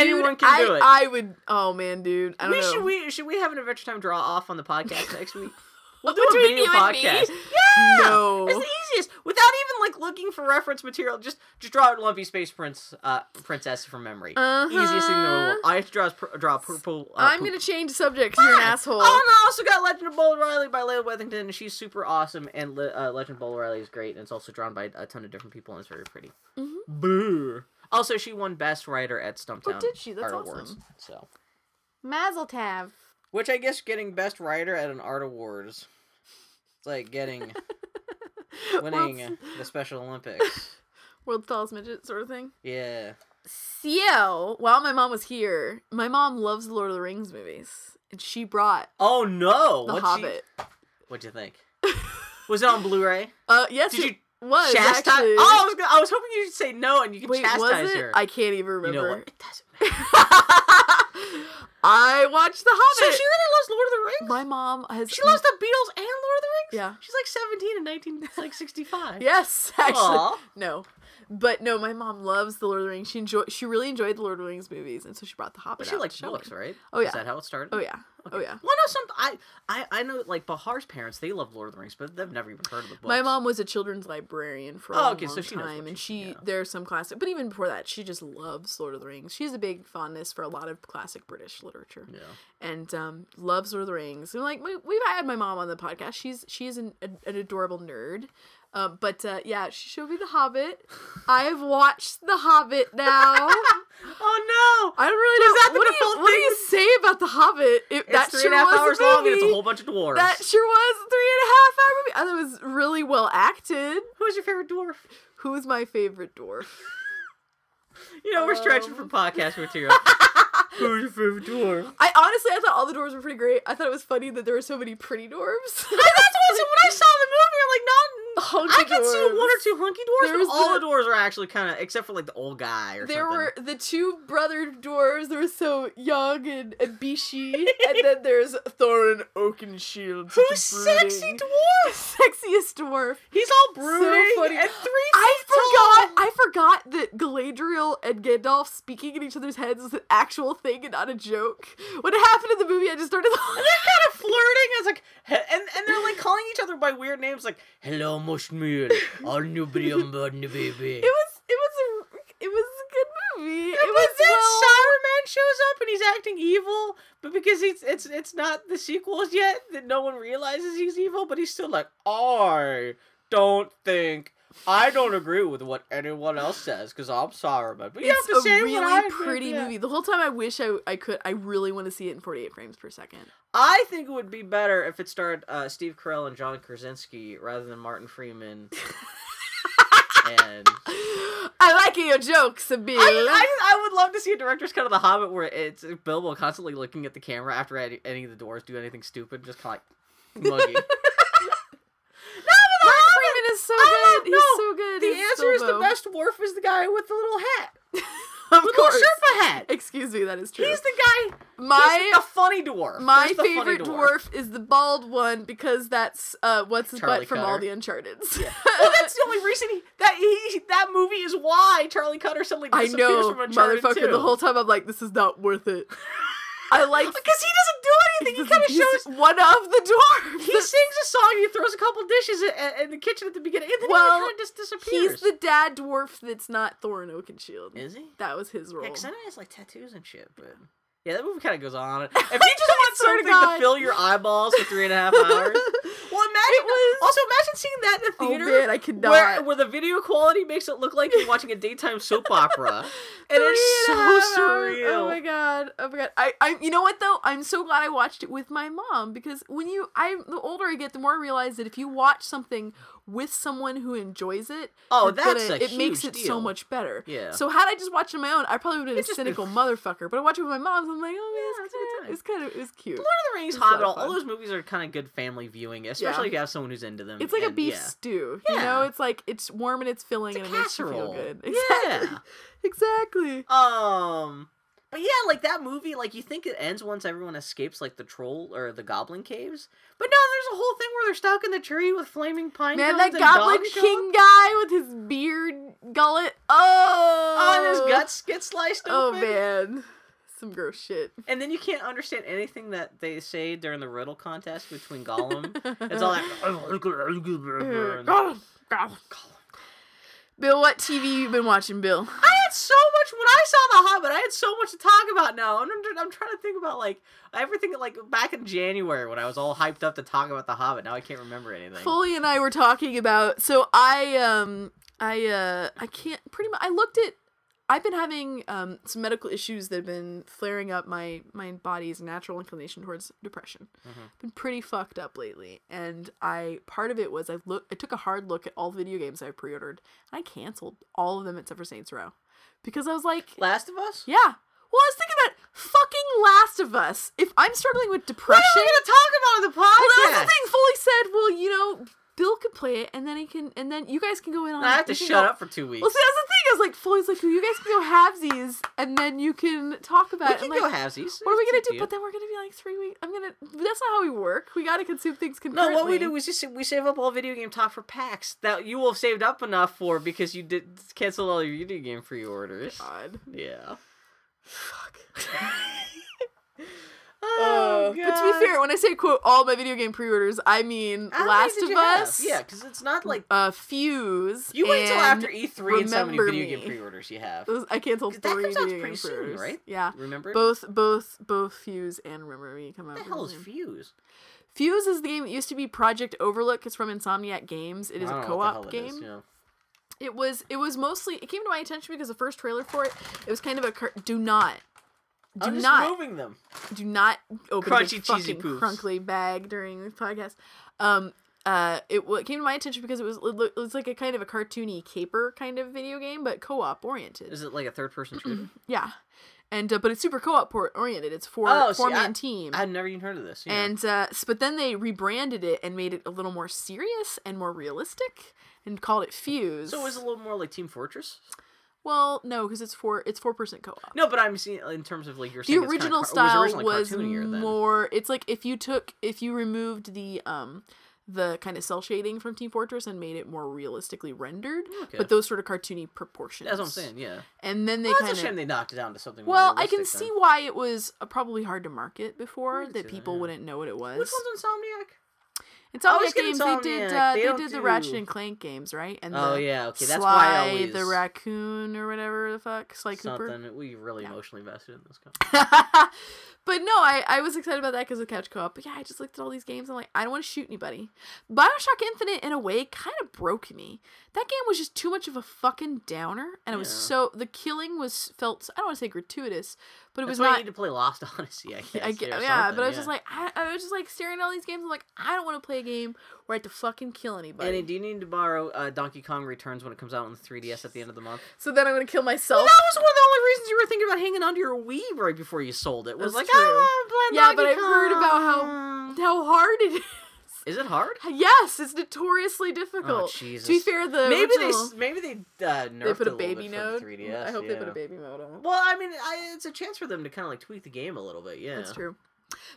anyone can I, do it. I would. Oh man, dude. I don't we know. should we should we have an Adventure Time draw off on the podcast next week? We'll do Between a video you and me? podcast. Yeah, No. it's the easiest without even like looking for reference material. Just just draw a lumpy space prince uh princess from memory. Easiest thing in the world. Uh-huh. I have to draw draw purple. Uh, I'm poop. gonna change subject. You're an asshole. Oh, and I also got Legend of Bold Riley by Leila Weathington. She's super awesome, and Le- uh, Legend of Bold Riley is great, and it's also drawn by a ton of different people, and it's very pretty. Mhm. Boo. Also, she won Best Writer at Stumptown Oh, did she? That's Art Awards. awesome. So, Mazel tov. Which I guess getting Best Writer at an art awards, it's like getting winning World's, the Special Olympics. world's tallest midget sort of thing. Yeah. So, while my mom was here, my mom loves the Lord of the Rings movies, and she brought Oh no! The What'd Hobbit. She... What'd you think? was it on Blu-ray? Uh, yes, Did it you was chastise? actually. Oh, I was, gonna, I was hoping you'd say no, and you could Wait, chastise her. I can't even you remember. know what? It doesn't. I watched The Hobbit. So she really loves Lord of the Rings. my mom has. She loves the Beatles and Lord of the Rings. Yeah. she's like seventeen in nineteen like sixty five. Yes, actually. Aw. No. But no, my mom loves the Lord of the Rings. She enjoy she really enjoyed the Lord of the Rings movies, and so she brought the Hobbit. But she out likes books, right? Oh, yeah. Is that how it started? Oh yeah. Oh yeah. Well, no, some I, I I know like Bahar's parents they love Lord of the Rings, but they've never even heard of the books. My mom was a children's librarian for a Oh, long, so she time, and she- yeah. there's some classic, but even before that, she just loves Lord of the Rings. She has a big fondness for a lot of classic British literature, Yeah. and um, loves Lord of the Rings. And like we, we've had my mom on the podcast. She's she is an, an adorable nerd. Um, but uh, yeah, she showed me The Hobbit. I have watched The Hobbit now. Oh no! I don't really Was know. that what, do you, what do you say about The Hobbit? It! It's that three sure and a half hours a long, and it's a whole bunch of dwarves. That sure was a three and a half hour movie. I thought it was really well acted. Who's your favorite dwarf? Who's my favorite dwarf? You know, we're stretching for Um. podcast material. Who's your favorite dwarf? I honestly, I thought all the dwarves were pretty great. I thought it was funny that there were so many pretty dwarves. That's what. When I saw the movie, like, not. Hunky I can see one or two hunky dwarves, but all the- the dwarves are actually kind of, except for like the old guy or There something. were the two brother dwarves. They were so young and, and beashy, and then there's Thorin Oakenshield. Who's sexy dwarf? Sexiest dwarf. He's all brooding funny. and three I forgot. tall. I forgot that Galadriel and Gandalf speaking in each other's heads was an actual thing and not a joke. When it happened in the movie, I just started. And they're kind of flirting. It's like, and and they're like calling each other by weird names, like "Hello, Mushmir, our new baby." It was. It was a. It was a good movie. It was then well. Shows up and he's acting evil, but because he's it's it's not the sequels yet, that no one realizes he's evil, but he's still like, I don't think I don't agree with what anyone else says because I'm sorry, but, you it's have to a really I think, pretty yeah. movie. The whole time I wish I, I could. I really want to see it in 48 frames per second. I think it would be better if it starred uh, Steve Carell and John Krasinski rather than Martin Freeman. and I like your jokes, Bill. I, I, I would love to see a director's cut of The Hobbit where it's Bilbo constantly looking at the camera after any, any of the doors do anything stupid, just kind of like muggy. Martin Freeman is so I good. He's know. so good. the He's answer is the best dwarf is the guy with the little hat, Of the course. Sherpa hat. Excuse me, that is true. He's the guy. my the funny dwarf. my the favorite dwarf. is the bald one because that's uh what's his Charlie butt from all the Uncharted's. Well, that's the only reason he, that he that movie is why Charlie Cutter suddenly I disappears know, from Uncharted motherfucker. 2. The whole time I'm like, this is not worth it. I like because he doesn't do anything. He kind of shows. one of the dwarves. He sings a song. He throws a couple dishes in, in the kitchen at the beginning, and then Well, he kind of just disappears. He's the dad dwarf that's not Thorin Oakenshield. Is he? That was his role. Yeah, because I know he has like tattoos and shit, but yeah, that movie kind of goes on. If you just oh want to something to fill your eyeballs for three and a half hours, well, imagine. was- Also, imagine seeing that in the oh theater. man, I could not. Where, where the video quality makes it look like you're watching a daytime soap opera, and it's so surreal. Oh my god! Oh my god! I, I, you know what though? I'm so glad I watched it with my mom because when you, I, the older I get, the more I realize that if you watch something with someone who enjoys it, Oh, that's gonna- a it makes it huge so much better. Yeah. So had I just watched it on my own, I probably would have been a It's just been- cynical motherfucker. But I watched it with my mom, so I'm like, oh Yeah, it's a good time. it's kind of, it's kind of, it cute. Lord of the Rings, It's a Hobbit, all, all those movies are kind of good family viewing, especially Yeah. if you have someone who's into them. It's like a and- beef yeah. stew. You know, it's like it's warm and it's filling It's and it makes you feel good. Yeah. Exactly. exactly. Um, but yeah, like that movie, like you think it ends once everyone escapes like the troll or the goblin caves, but no, there's a whole thing where they're stuck in the tree with flaming pine Man, that Goblin King guy with his beard gullet. Oh, Oh, and his guts get sliced Oh open. man, some gross shit. And then you can't understand anything that they say during the riddle contest between Gollum. it's all that. Oh, Gollum, Gollum. Bill, what TV you been watching, Bill? I had so much when I saw The Hobbit. I had so much to talk about now, I'm, I'm trying to think about like everything like back in January when I was all hyped up to talk about The Hobbit. Now I can't remember anything. Foley and I were talking about. So I um I uh I can't pretty much. I looked at. I've been having um some medical issues that have been flaring up my my body's natural inclination towards depression. Mhm. Been pretty fucked up lately, and I part of it was I look I took a hard look at all the video games I pre-ordered, and I canceled all of them except for Saints Row, because I was like, Last of Us. yeah. Well, I was thinking about fucking Last of Us. If I'm struggling with depression, what are we gonna talk about on the podcast? well, that was the thing. Foley said, "Well, you know, Bill can play it, and then he can, and then you guys can go in on." I have to shut go- up for two weeks. Well, see, that's the thing. I was like, Foley's like, well, "You guys can go halvesies, and then you can talk about we it." can I'm go like, halvesies. what are we gonna do? But then we're gonna be like three weeks. I'm gonna. That's not how we work. We gotta consume things No, what we do is just we save up all video game talk for packs that you will have saved up enough for because you did cancel all your video game pre-orders. God. Yeah. Fuck. Oh, Uh, but to be fair, when I say quote all my video game pre-orders, I mean How Last of you have? Us. Yeah, because it's not like Uh, Fuse. you wait until and after E3 and see how many Remember video game Me. pre-orders you have. Those, I canceled 'Cause that three comes out video pretty game soon, pre-orders. right? Yeah. Remember? Both, both, both Fuse and Remember Me come out. What the hell is soon. Fuse? Fuse is the game that used to be Project Overlook. It's from Insomniac Games. It is I a don't know what the co-op game. is, yeah. It was. It was mostly. It came to my attention because the first trailer for it. It was kind of a. Car- do not. Do I'm just not. moving them. Do not open Crunchy, the cheesy fucking poofs. crunkly bag during the podcast. Um. Uh. It, well, it came to my attention because it was. It was like a kind of a cartoony caper kind of video game, but co-op oriented. Is it like a third-person shooter? Yeah. And uh, but it's super co-op oriented. It's four Oh, see, four man I- team. I had never even heard of this. yeah. And uh, but then they rebranded it and made it a little more serious and more realistic and called it Fuse. so it was a little more like Team Fortress. Well, no, because it's four it's four percent co-op. No, but I'm seeing in terms of like you're The saying it's kinda original car- style was, was then. more. It's like if you took if you removed the um the kind of cell shading from Team Fortress and made it more realistically rendered, Okay. but those sort of cartoony proportions. That's what I'm saying. Yeah. And then they Well, kind that's a shame of they knocked it down to something. more well, I can realistic see then. why it was uh, probably hard to market before that see that, people yeah. wouldn't know what it was. Which one's Insomniac? Insomniac games they did uh, They they, did the do- Ratchet and Clank games, right? And Oh the yeah, okay, that's Sly why I always the raccoon or whatever the fuck, Sly Cooper. something we really Yeah. emotionally invested in this company. but no, I, I was excited about that because of couch co-op. But yeah, I just looked at all these games. I'm like, I don't want to shoot anybody. Bioshock Infinite, in a way, kind of broke me. That game was just too much of a fucking downer, and it was so the killing was felt. I don't want to say gratuitous, but it was not. you need to play Lost Odyssey. I guess. I yeah, but I was yeah. just like, I, I was just like staring at all these games. I'm like, I don't want to play a game where I have to fucking kill anybody. And do you need to borrow uh, Donkey Kong Returns when it comes out on the 3DS at the end of the month? so then I'm gonna kill Well, myself. that was one of the only reasons you were thinking about hanging onto your Wii right before you sold it. Was That's like, true. oh, I'm Yeah, playing but Donkey I've heard about how- How hard it is. Is it hard? Yes, it's notoriously Oh difficult. Jesus! to be fair, the maybe original, they maybe they uh, nerfed they put it a baby mode. 3DS. I hope they put a baby mode on. Well, I mean, I, it's a chance for them to kind of like tweak the game a little bit. Yeah, That's true.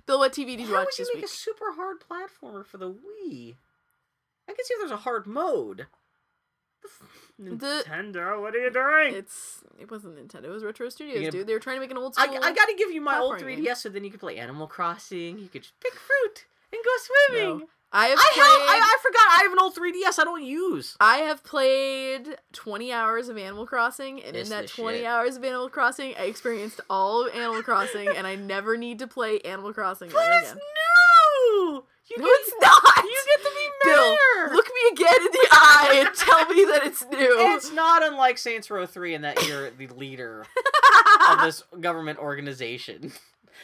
Bill, what TV did you How watch would you this make week? a super hard platformer for the Wii? I can see if there's a hard mode. The- Nintendo, what are you doing? It's it wasn't Nintendo. It was Retro Studios, gonna- dude. They were trying to make an old I, school. I gotta give you my old 3DS so then you could play Animal Crossing. You could just pick fruit and go swimming. No. I have I, played. have, I, I forgot I have an old 3DS I don't use. I have played 20 hours of Animal Crossing, and Missed in that 20 shit. hours of Animal Crossing, I experienced all of Animal Crossing, and I never need to play Animal Crossing again. But ever it's again. new! You No, get, it's not! You get to be Bill, mayor! look me again in the eye and tell me that it's new. It's not unlike Saints Row 3 in that you're the leader of this government organization.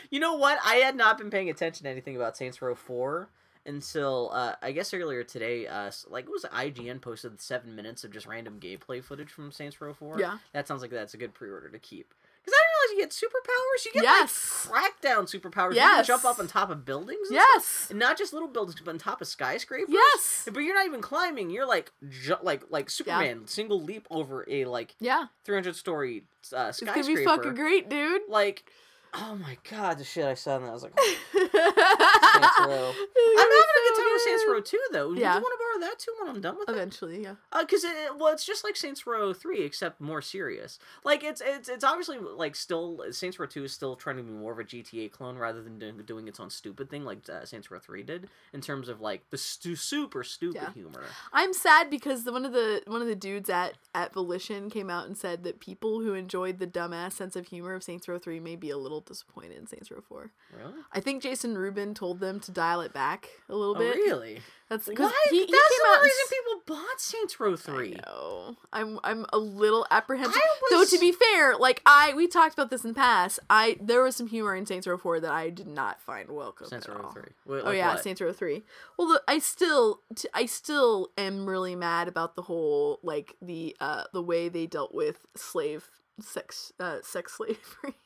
You know what? I had not been paying attention to anything about Saints Row 4 until uh, I guess earlier today. Uh, like it was IGN posted seven minutes of just random gameplay footage from Saints Row 4. yeah. that sounds like that's a good pre-order to keep. Because I didn't realize you get superpowers. You get Yes. like crackdown superpowers. You can jump up on top of buildings. And stuff. Yes. And not just little buildings, but on top of skyscrapers. Yes. But you're not even climbing. You're like, ju- like, like Superman, single leap over a like Yeah. 300 story uh, It's skyscraper. gonna be fucking great, dude. Like, oh my god, the shit I saw in that. I was like, Saints Row. I'm having a good time with Saints Row 2 though. Yeah. Do you want to borrow that too when I'm done with it? Eventually, yeah. Because it, well, it's just like Saints Row three, except more serious. Like it's it's it's obviously like still Saints Row two is still trying to be more of a GTA clone rather than doing, doing its own stupid thing like uh, Saints Row three did in terms of like the stu- super stupid Yeah. humor. I'm sad because the, one of the one of the dudes at at Volition came out and said that people who enjoyed the dumbass sense of humor of Saints Row 3 may be a little disappointed in Saints Row 4. Really? I think Jason Rubin told them to dial it back a little Oh, bit. really? That's because Why? he, he That's came the and reason people bought Saints Row three. I know. I'm I'm a little apprehensive. I Though to be fair, like I we talked about this in the past. I there was some humor in Saints Row 4 that I did not find welcome. Saints Row three. Wait, Oh like yeah, what? Saints Row three. Well, the, I still, t- I still am really mad about the whole like the uh the way they dealt with slave sex uh sex slavery.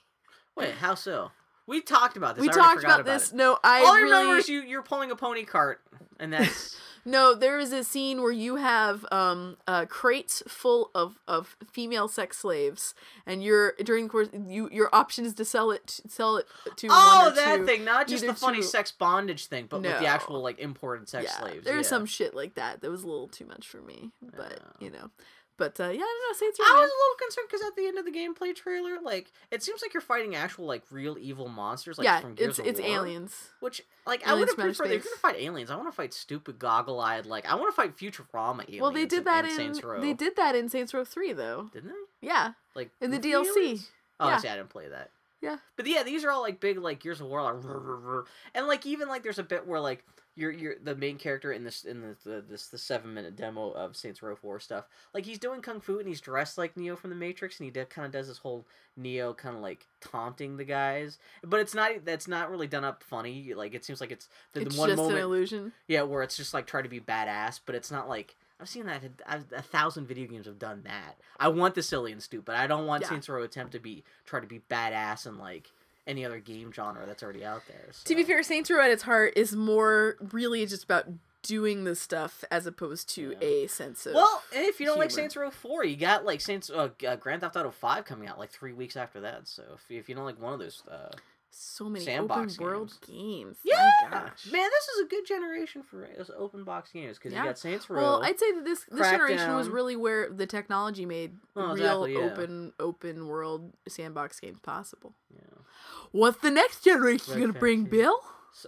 Wait, how so? We talked about this. we I talked forgot about this. it. No, I All I really remember is you you're pulling a pony cart, and that's no. There is a scene where you have um uh crates full of of female sex slaves, and you're during the course you your option is to sell it sell it to oh one or that two. thing, not just the funny to- sex bondage thing, but with the actual like imported sex yeah, slaves. There's yeah. some shit like that that was a little too much for me, but Yeah. you know. But uh, yeah, I. Saints Row. I was a little concerned because at the end of the gameplay trailer, like it seems like you're fighting actual like real evil monsters, like yeah, from Gears it's it's War, aliens. Which like I would have preferred. if you're gonna fight aliens, I want to fight stupid goggle-eyed. Like I want to fight Futurama aliens. Well, they did that in, in, Saints Row. they did that in Saints Row Three though. didn't they? Yeah, Like In the DLC. aliens? Oh, Yeah. see, I didn't play that. Yeah. But yeah, these are all like big like Gears of War, like, and like even like there's a bit where like you're you're the main character in this in the, the this the seven minute demo of Saints Row Four stuff. Like he's doing kung fu and he's dressed like Neo from the Matrix, and he de- kind of does this whole Neo kind of like taunting the guys. But it's not that's not really done up funny. Like it seems like it's the, the one just moment an illusion. yeah, where it's just like try to be badass, but it's not like I've seen that a, a thousand video games have done that. I want the silly and stupid. I don't want Yeah. Saints Row attempt to be try to be badass and like any other game genre that's already out there. To be fair, Saints Row at its heart is more really just about doing the stuff as opposed to Yeah. a sense of. Well, if you don't like. Saints Row Four, you got like Saints uh, uh, Grand Theft Auto Five coming out like three weeks after that. So if, if you don't like one of those, uh, so many sandbox open world games. yeah, My gosh. man, this is a good generation for open box games because Yeah. you got Saints Row. Well, I'd say that this this generation was really where the technology made Well, real exactly, yeah. open open world sandbox games possible. yeah. What's the next generation gonna bring. Bill?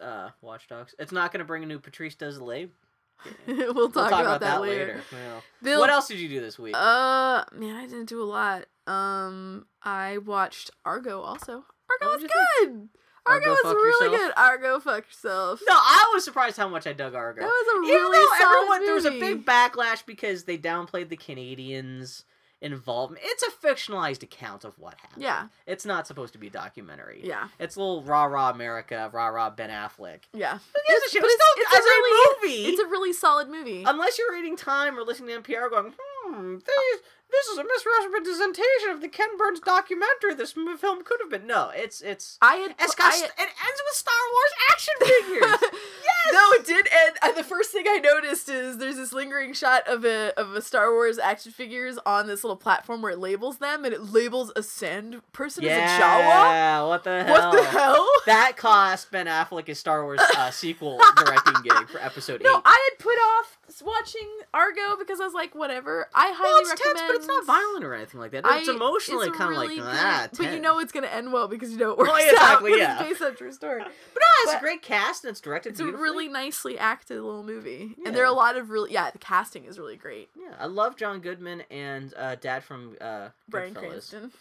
uh, Watch Dogs. It's not going to bring a new Patrice Desilets. we'll, We'll talk about, that, later. Yeah. Bill, What else did you do this week? Uh, man, I didn't do a lot. Um, I watched Argo also. Argo was good. Argo, Argo was really yourself? good. Argo, fuck yourself. no, I was surprised how much I dug Argo. That was a Even really though solid everyone there was a big backlash because they downplayed the Canadians' involvement. It's a fictionalized account of what happened. Yeah, It's not supposed to be a documentary. yeah, It's a little rah rah America, rah rah Ben Affleck. yeah. Who gives a shit? but It's it's- it's a a really- movie. It's a really solid movie. Unless you're reading Time or listening to NPR going, hmm, this, this is a misrepresentation of the Ken Burns documentary this film could have been. No, it's it's I had. it's got I st- it ends with Star Wars action figures. yes. No, it did end. And the first thing I noticed is there's this lingering shot of a of a Star Wars action figures on this little platform where it labels them, and it labels a sand person as a Jawa. Yeah, what the hell? What the hell? That cost Ben Affleck his Star Wars uh, sequel directing gig for episode No, eight. I had put off watching Argo because I was like, whatever. I highly well, it's recommend. tense, but it's not violent or anything like that. I- It's emotionally kind of really like ah, But you know it's gonna end well because you know it works Well, exactly, out. yeah. It's based on true story. But no, it's a great cast and it's directed It's a really nicely acted little movie, Yeah. and there are a lot of really yeah. The casting is really great. Yeah, I love John Goodman and uh, Dad from uh, Bryan Goodfellas. Cranston.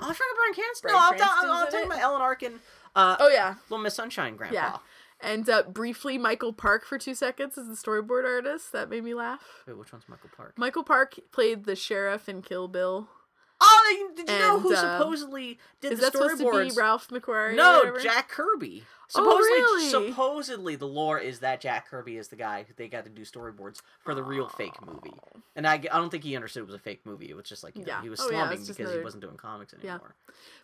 Oh, I forgot Bryan Cranston. No, I'm, ta- Cranston's I'm in talking it. about Alan Arkin, uh, Oh yeah, Little Miss Sunshine Grandpa. Yeah. And uh, briefly Michael Parks for two seconds as the storyboard artist. That made me laugh. Wait, which one's Michael Parks? Michael Parks played the sheriff in Kill Bill. Oh, did you know who uh, supposedly did Is the that supposed to storyboards? be Ralph McQuarrie? no, whatever? Jack Kirby. Oh, Supposedly, really? supposedly, the lore is that Jack Kirby is the guy who they got to do storyboards for the real fake movie. Oh. And I, I don't think he understood it was a fake movie. It was just like you know, Yeah. he was Oh, yeah, slumming it's just because he wasn't doing comics Yeah. anymore.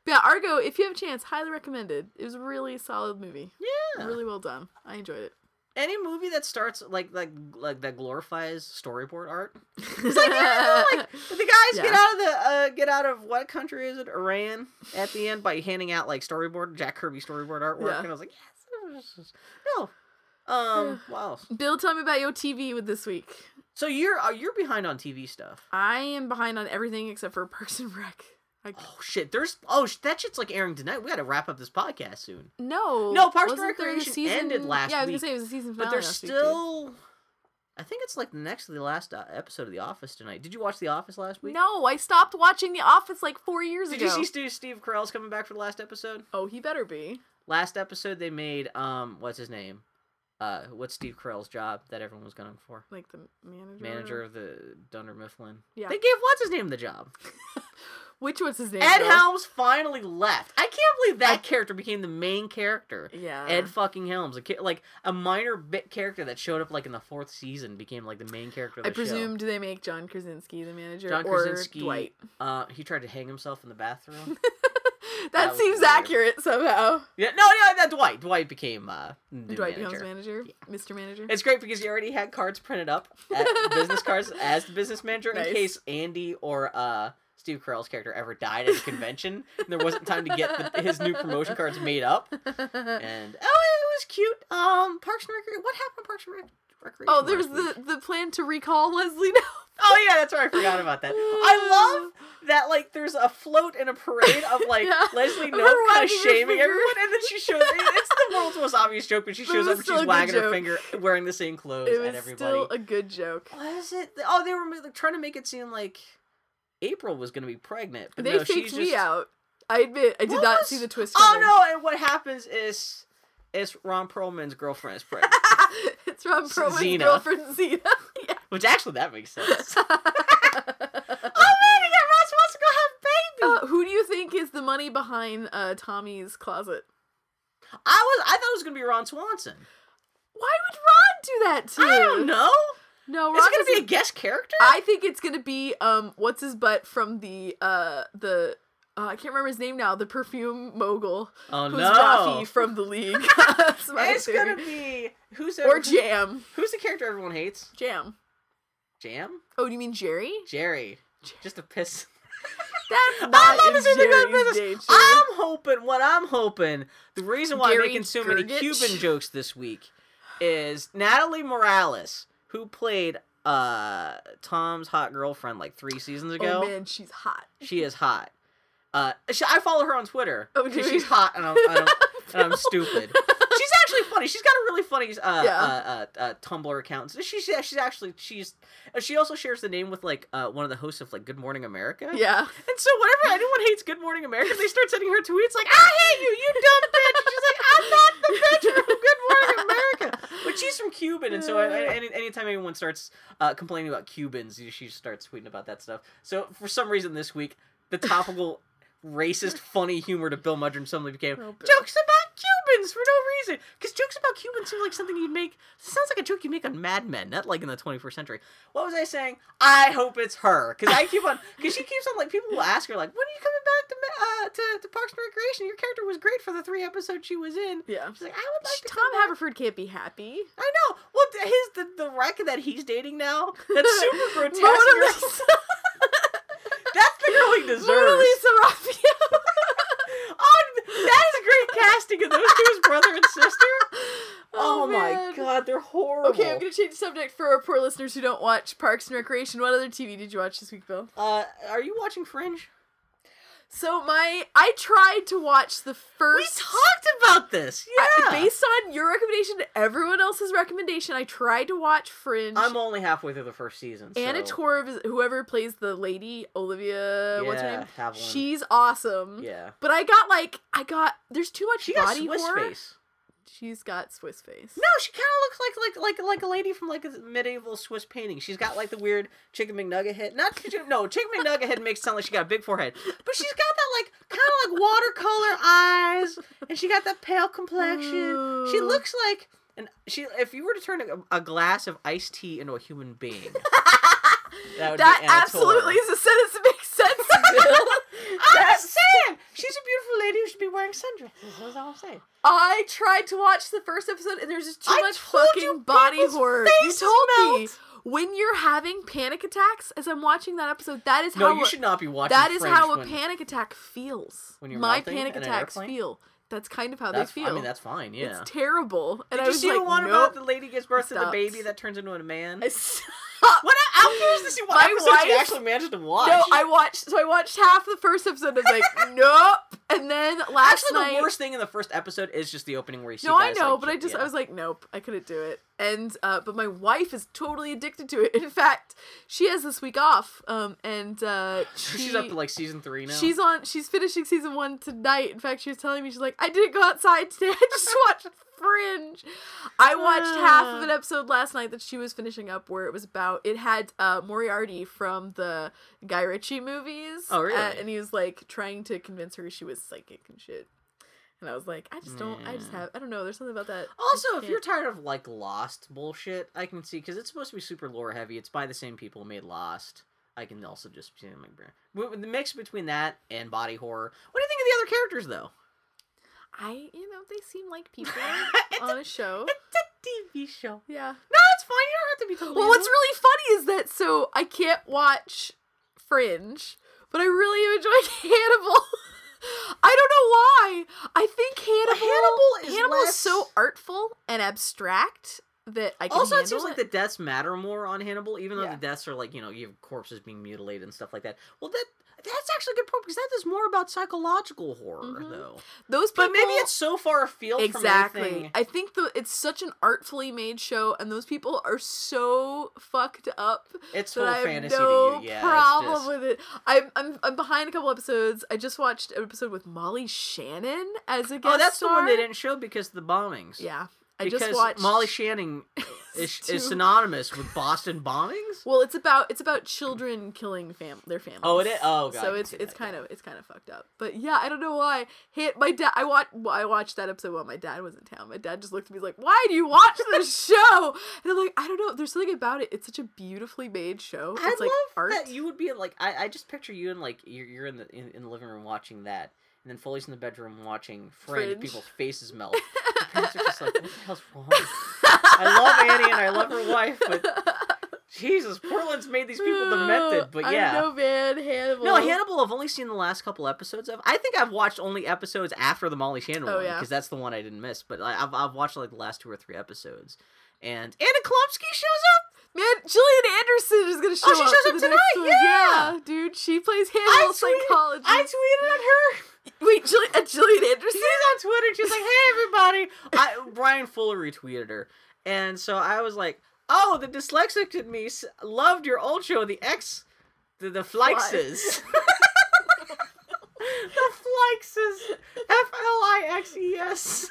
But yeah, Argo. If you have a chance, highly recommended. It was a really solid movie. Yeah. Really well done. I enjoyed it. Any movie that starts like like like that glorifies storyboard art. it's like, yeah, like, The guys get out of the uh, get out of what country is it? Iran at the end by handing out like storyboard Jack Kirby storyboard artwork, Yeah. and I was like, yes, no. Um, wow. Bill, tell me about your TV with this week. So you're uh, you're behind on TV stuff. I am behind on everything except for Parks and Rec. Oh shit! There's oh sh- that shit's like airing tonight. We got to wrap up this podcast soon. no, No, Parks and wasn't there a Recreation ended last Yeah, I was week, gonna say it was a season But finale. there's last week, still. I think it's like next to the last uh, episode of The Office tonight. Did you watch The Office last week? No, I stopped watching The Office like four years Did ago. Did you see Steve, Steve Carell's coming back for the last episode? Oh, he better be. Last episode they made um what's his name? Uh what's Steve Carell's job that everyone was gunning for? Like the manager. Manager of the Dunder Mifflin. Yeah. They gave what's his name the job. Which was his name? Ed Bill? Helms finally left. I can't believe that I- character became the main character. Yeah. Ed fucking Helms, a ki- like a minor bit character that showed up like in the fourth season, became like the main character of I the presume do they make John Krasinski the manager John or Krasinski, Dwight? Uh, he tried to hang himself in the bathroom. that, seems weird. accurate somehow. yeah, no, no, that Dwight. Dwight became uh, new Dwight manager. becomes manager, Mr. Manager. It's great because he already had cards printed up, at business cards as the business manager Nice. in case Andy or uh, Steve Carell's character ever died at a convention. and there wasn't time to get the, his new promotion cards made up. And oh, it was cute. Um, Parks and Recreation. What happened to Parks and Rec- Recreation? oh, there's the the plan to recall Leslie now. Oh yeah, that's right. I forgot about that. I love that. Like, there's a float in a parade of like Yeah. Leslie her kind of shaming everyone, and then she shows. It's the world's most obvious joke, but she shows up and she's wagging her finger, wearing the same clothes It at was everybody. still a good joke. Was it? Oh, they were like, trying to make it seem like April was going to be pregnant, but They no, faked she's me just... out. I admit, I did What not was- see the twist. Oh coming. no! And what happens is, is Ron Perlman's girlfriend is pregnant, it's Ron Perlman's Xena. girlfriend Xena. yeah. which actually that makes sense. oh man, again, Ross wants to go have baby. Uh, who do you think is the money behind uh, Tommy's closet? I was, I thought it was going to be Ron Swanson. Why would Ron do that too? I don't know. No, Ron Is it going to be a guest character? I think it's gonna be um, what's his butt from the uh the. Uh, I can't remember his name now. The perfume mogul, oh who's no! Rafi from the League. It's theory. gonna be who's or every- Jam. Who's the character everyone hates? Jam. Jam? Oh, do you mean Jerry? Jerry. Just a piss. That's I'm not not in Jerry's business. I'm hoping what I'm hoping. The reason why I'm Gary making so many Cuban jokes this week is Natalie Morales, who played uh Tom's hot girlfriend like three seasons ago. Oh man, she's hot. She is hot. Uh, she, I follow her on Twitter Oh, because she's hot and I'm, I'm, and I'm stupid. She's actually funny. She's got a really funny uh, Yeah. uh, uh, uh, Tumblr account. So She's yeah, she's actually she's uh, she also shares the name with like uh, one of the hosts of like Good Morning America. Yeah. And so whenever anyone hates Good Morning America, they start sending her tweets like, "I hate you, you dumb bitch." And she's like, "I'm not the bitch from Good Morning America," but she's from Cuban, and so I, I- any, anytime anyone starts uh, complaining about Cubans, she starts tweeting about that stuff. So for some reason this week, the topical racist, funny humor to Bill Mudron suddenly became Oh, jokes about Cubans for no reason. Because jokes about Cubans seem like something you'd make. It sounds like a joke you'd make on Mad Men, not like in the 21st century. What was I saying? I hope it's her. Because I keep on. Because she keeps on, like, people will ask her, like, when are you coming back to, uh, to, to Parks and Recreation? Your character was great for the three episodes she was in. Yeah. She's like, I would like to Tom. Haverford can't be happy. I know. Well, his the, the wreck that he's dating now, that's super grotesque. Mona You're- Lisa, That's the girl he Mona deserves. Oh, that is great casting of those two as brother and sister. Oh, my god, they're horrible. Okay, I'm gonna change the subject for our poor listeners who don't watch Parks and Recreation. What other TV did you watch this week, Bill? Uh, are you watching Fringe? So my, I tried to watch the first. We talked about this. I- Yeah. based on your recommendation everyone else's recommendation, I tried to watch Fringe. I'm only halfway through the first season. Anna so- Torv, is whoever plays the lady, Olivia, what's her Yeah, name? Haviland. She's awesome. Yeah. But I got like, I got, there's too much She got body Swiss horror. face. She's got Swiss face. No, she kind of looks like like like like a lady from like a medieval Swiss painting. She's got like the weird chicken McNugget head. Not no chicken McNugget head makes it sound like she got a big forehead, but she's got that like kind of like watercolor eyes, and she got that pale complexion. She looks like and she if you were to turn a, a glass of iced tea into a human being, that would That absolutely is a sentence that makes sense, Bill. I'm just saying, she's a beautiful lady who should be wearing sundresses. That's all I'm saying. I tried to watch the first episode and there's just too I much fucking body people's horror. You faces told me when you're having panic attacks as I'm watching that episode, that is No, how you a- should not be watching. that is Fringe how a when- panic attack feels. when you're My panic in an attacks feel. That's kind of how That's, they feel. I mean, that's fine. Yeah. It's terrible. And Did I you was see like, the one nope. about the lady gives birth to the baby that turns into a man? What? I'm curious to see what My episodes you wife- actually managed to watch. No, I watched. So I watched half the first episode. and I was like, nope. And then last actually night, the worst thing in the first episode is just the opening where you see. No, I know, like, but I just yeah. I was like, nope, I couldn't do it. And uh, but my wife is totally addicted to it. In fact, she has this week off. Um, and uh, she, she's up to like season three now. she's on. She's finishing season one tonight. In fact, she was telling me she's like, I didn't go outside today. I just watched Fringe. I watched half of an episode last night that she was finishing up, where it was about. It had uh, Moriarty from the Guy Ritchie movies. Oh, really? uh, and he was like trying to convince her she was psychic and shit. And I was like, I just don't. I just mm. have. I don't know. There's something about that. Also, if you're tired of like Lost bullshit, I can see because it's supposed to be super lore heavy. It's by the same people who made Lost. I can also just see them like brand. With- The mix between that and body horror. What do you think of the other characters though? I, you know, they seem like people on a show. It's a TV show. Yeah. No, it's fine. You don't have to be totally. Well, what's really funny is that so I can't watch Fringe, but I really am enjoying Hannibal. I don't know why. I think Hannibal. Hannibal is Hannibal is so artful and abstract that I it. can Also, it seems like the deaths matter more on Hannibal, even though Yeah. the deaths are like you know you have corpses being mutilated and stuff like that. Well, that that's actually a good point because that is more about psychological horror Mhm. though. those people. But maybe it's so far afield exactly. I think the it's such an artfully made show, and those people are so fucked up It's that full I have fantasy no to you. Yeah, problem just... with it. I'm, I'm I'm behind a couple episodes. I just watched an episode with Molly Shannon as a guest Oh, that's the one they didn't show because of the bombings. Yeah, I because just watched Molly Shannon is, is synonymous with Boston bombings. Well, it's about it's about children killing fam their families. Oh, it is? Oh, God, So it's it's that, kind of it's kind of fucked up. But yeah, I don't know why. Hit my dad. I watched I watched that episode while my dad was in town. My dad just looked at me like, "Why do you watch this show?" And I'm like, "I don't know. There's something about it. It's such a beautifully made show. I It's like love art." that you would be like I, I just picture you in like you're, you're in the in, in the living room watching that, and then Foley's in the bedroom watching Fringe. Fringe. People's faces melt. Parents are just like, what the hell's wrong? I love Annie and I love her wife, but Jesus, Portland's made these people demented. But I yeah. know, man. Hannibal. No, Hannibal. I've only seen the last couple episodes of. I think I've watched only episodes after the Molly Shannon Oh, one yeah. because that's the one I didn't miss. But I, I've I've watched like the last two or three episodes, and Anna Chlumsky shows up. Man, Gillian Anderson is gonna show she up. shows for up tonight, one. yeah. dude, she plays Hannibal tweeted- psychology. I tweeted at her. Wait, Jill- uh, Gillian Anderson? She's on Twitter. She's like, "Hey, everybody!" I, Bryan Fuller retweeted her, and so I was like, "Oh, the dyslexic in me loved your old show, the X, the the Flixes." the Flixes, F L I X E S.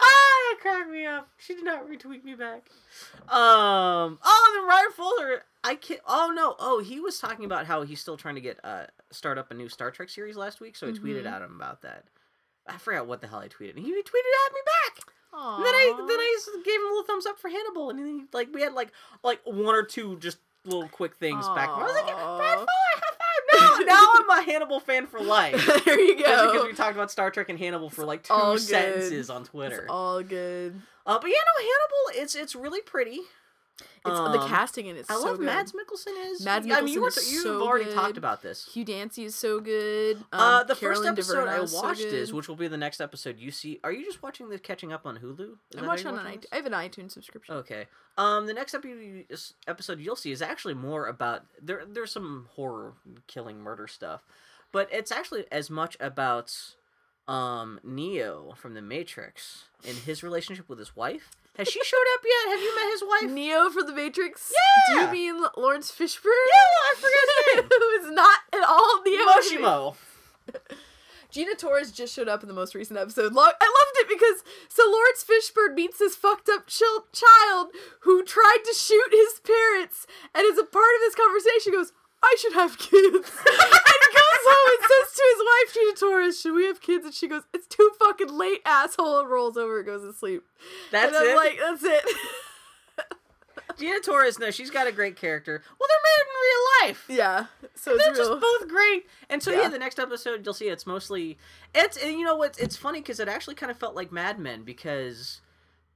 Ah, that cracked me up. She did not retweet me back. Um. Oh, then Bryan Fuller. I can't. Oh no. Oh, he was talking about how he's still trying to get uh start up a new Star Trek series last week. So I tweeted Mhm. at him about that. I forgot what the hell I tweeted. He tweeted at me back. Aww. And then I then I gave him a little thumbs up for Hannibal, and then he, like we had like like one or two just little quick things back. I was like, Aw. Fuller! Now, I'm a Hannibal fan for life. there you Just because we talked about Star Trek and Hannibal for like two sentences on Twitter. It's all good. Uh, but yeah, no, Hannibal. It's it's really pretty. It's the Um, casting and it's I so love good. Mads Mikkelsen is. Mads I mean, you Mikkelsen were you've so already good. talked about this. Hugh Dancy is so good. Um, uh, the Caroline first episode I Dhavernas so watched is, which will be the next episode. You see, are you just watching the catching up on Hulu? Is I'm watching on an watching this? I have an iTunes subscription. Okay. Um, the next episode you'll see is actually more about there. There's some horror, killing, murder stuff, but it's actually as much about um Neo from the Matrix and his relationship with his wife. Has she showed up yet? Have you met his wife? Neo from the Matrix. Yeah! Do you mean Laurence Fishburne? Yeah, I forget his name. Who is not at all Neo. Moshimo. Gina Torres just showed up in the most recent episode. I loved it because so Laurence Fishburne meets this fucked up chil- child who tried to shoot his parents, and as a part of this conversation, goes, "I should have kids," and and says to his wife, Gina Torres, "Should we have kids?" And she goes, "It's too fucking late, asshole," and rolls over and goes to sleep. That's and I'm it. like, "That's it." Gina Torres, no, she's got a great character. Well, they're married in real life. yeah, so it's They're real. just both great. And so yeah. Yeah. the next episode you'll see it's mostly it's and you know what it's funny because it actually kind of felt like Mad Men because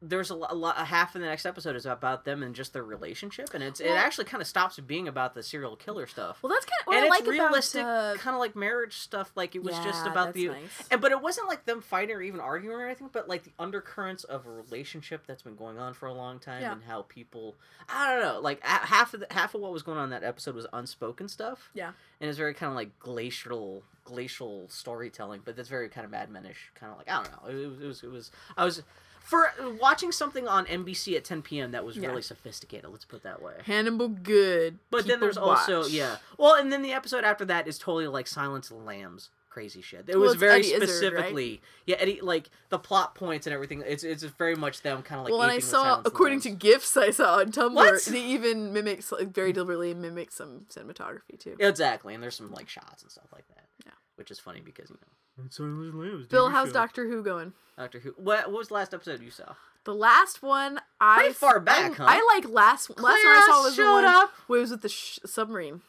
there's a lot, a lot a half in the next episode is about them and just their relationship and it's it actually kind of stops being about the serial killer stuff. well, that's kind of and I it's like realistic. Uh, kind of like marriage stuff. Like it was just about the nice. and but it wasn't like them fighting or even arguing or anything, but like the undercurrents of a relationship that's been going on for a long time Yeah. and how people I don't know, like half of the, half of what was going on in that episode was unspoken stuff. Yeah. And it's very kind of like glacial glacial storytelling, but that's very kind of Mad Menish, kind of like I don't know. It, it was it was I was for watching something on NBC at 10 p.m. that was Yeah. really sophisticated. Let's put it that way. Hannibal good. But then Keep a there's also yeah. Well, and then the episode after that is totally like Silence of the Lambs, crazy shit. It Well, was very Eddie Izzard, right? specifically yeah, Eddie like the plot points and everything. It's it's very much them kind of like. well, and I saw, Silence of the according to gifs I saw on Tumblr, What? they even mimics like very deliberately mimic some cinematography too. exactly, and there's some like shots and stuff like that. Yeah. which is funny because you know. It's Silence of the Lambs. Bill, how's show. Doctor Who going? Doctor Who? What what was the last episode you saw? The last one, I Pretty far back, I, huh? I like last last one I saw was the showed one up. where it was with the sh- submarine.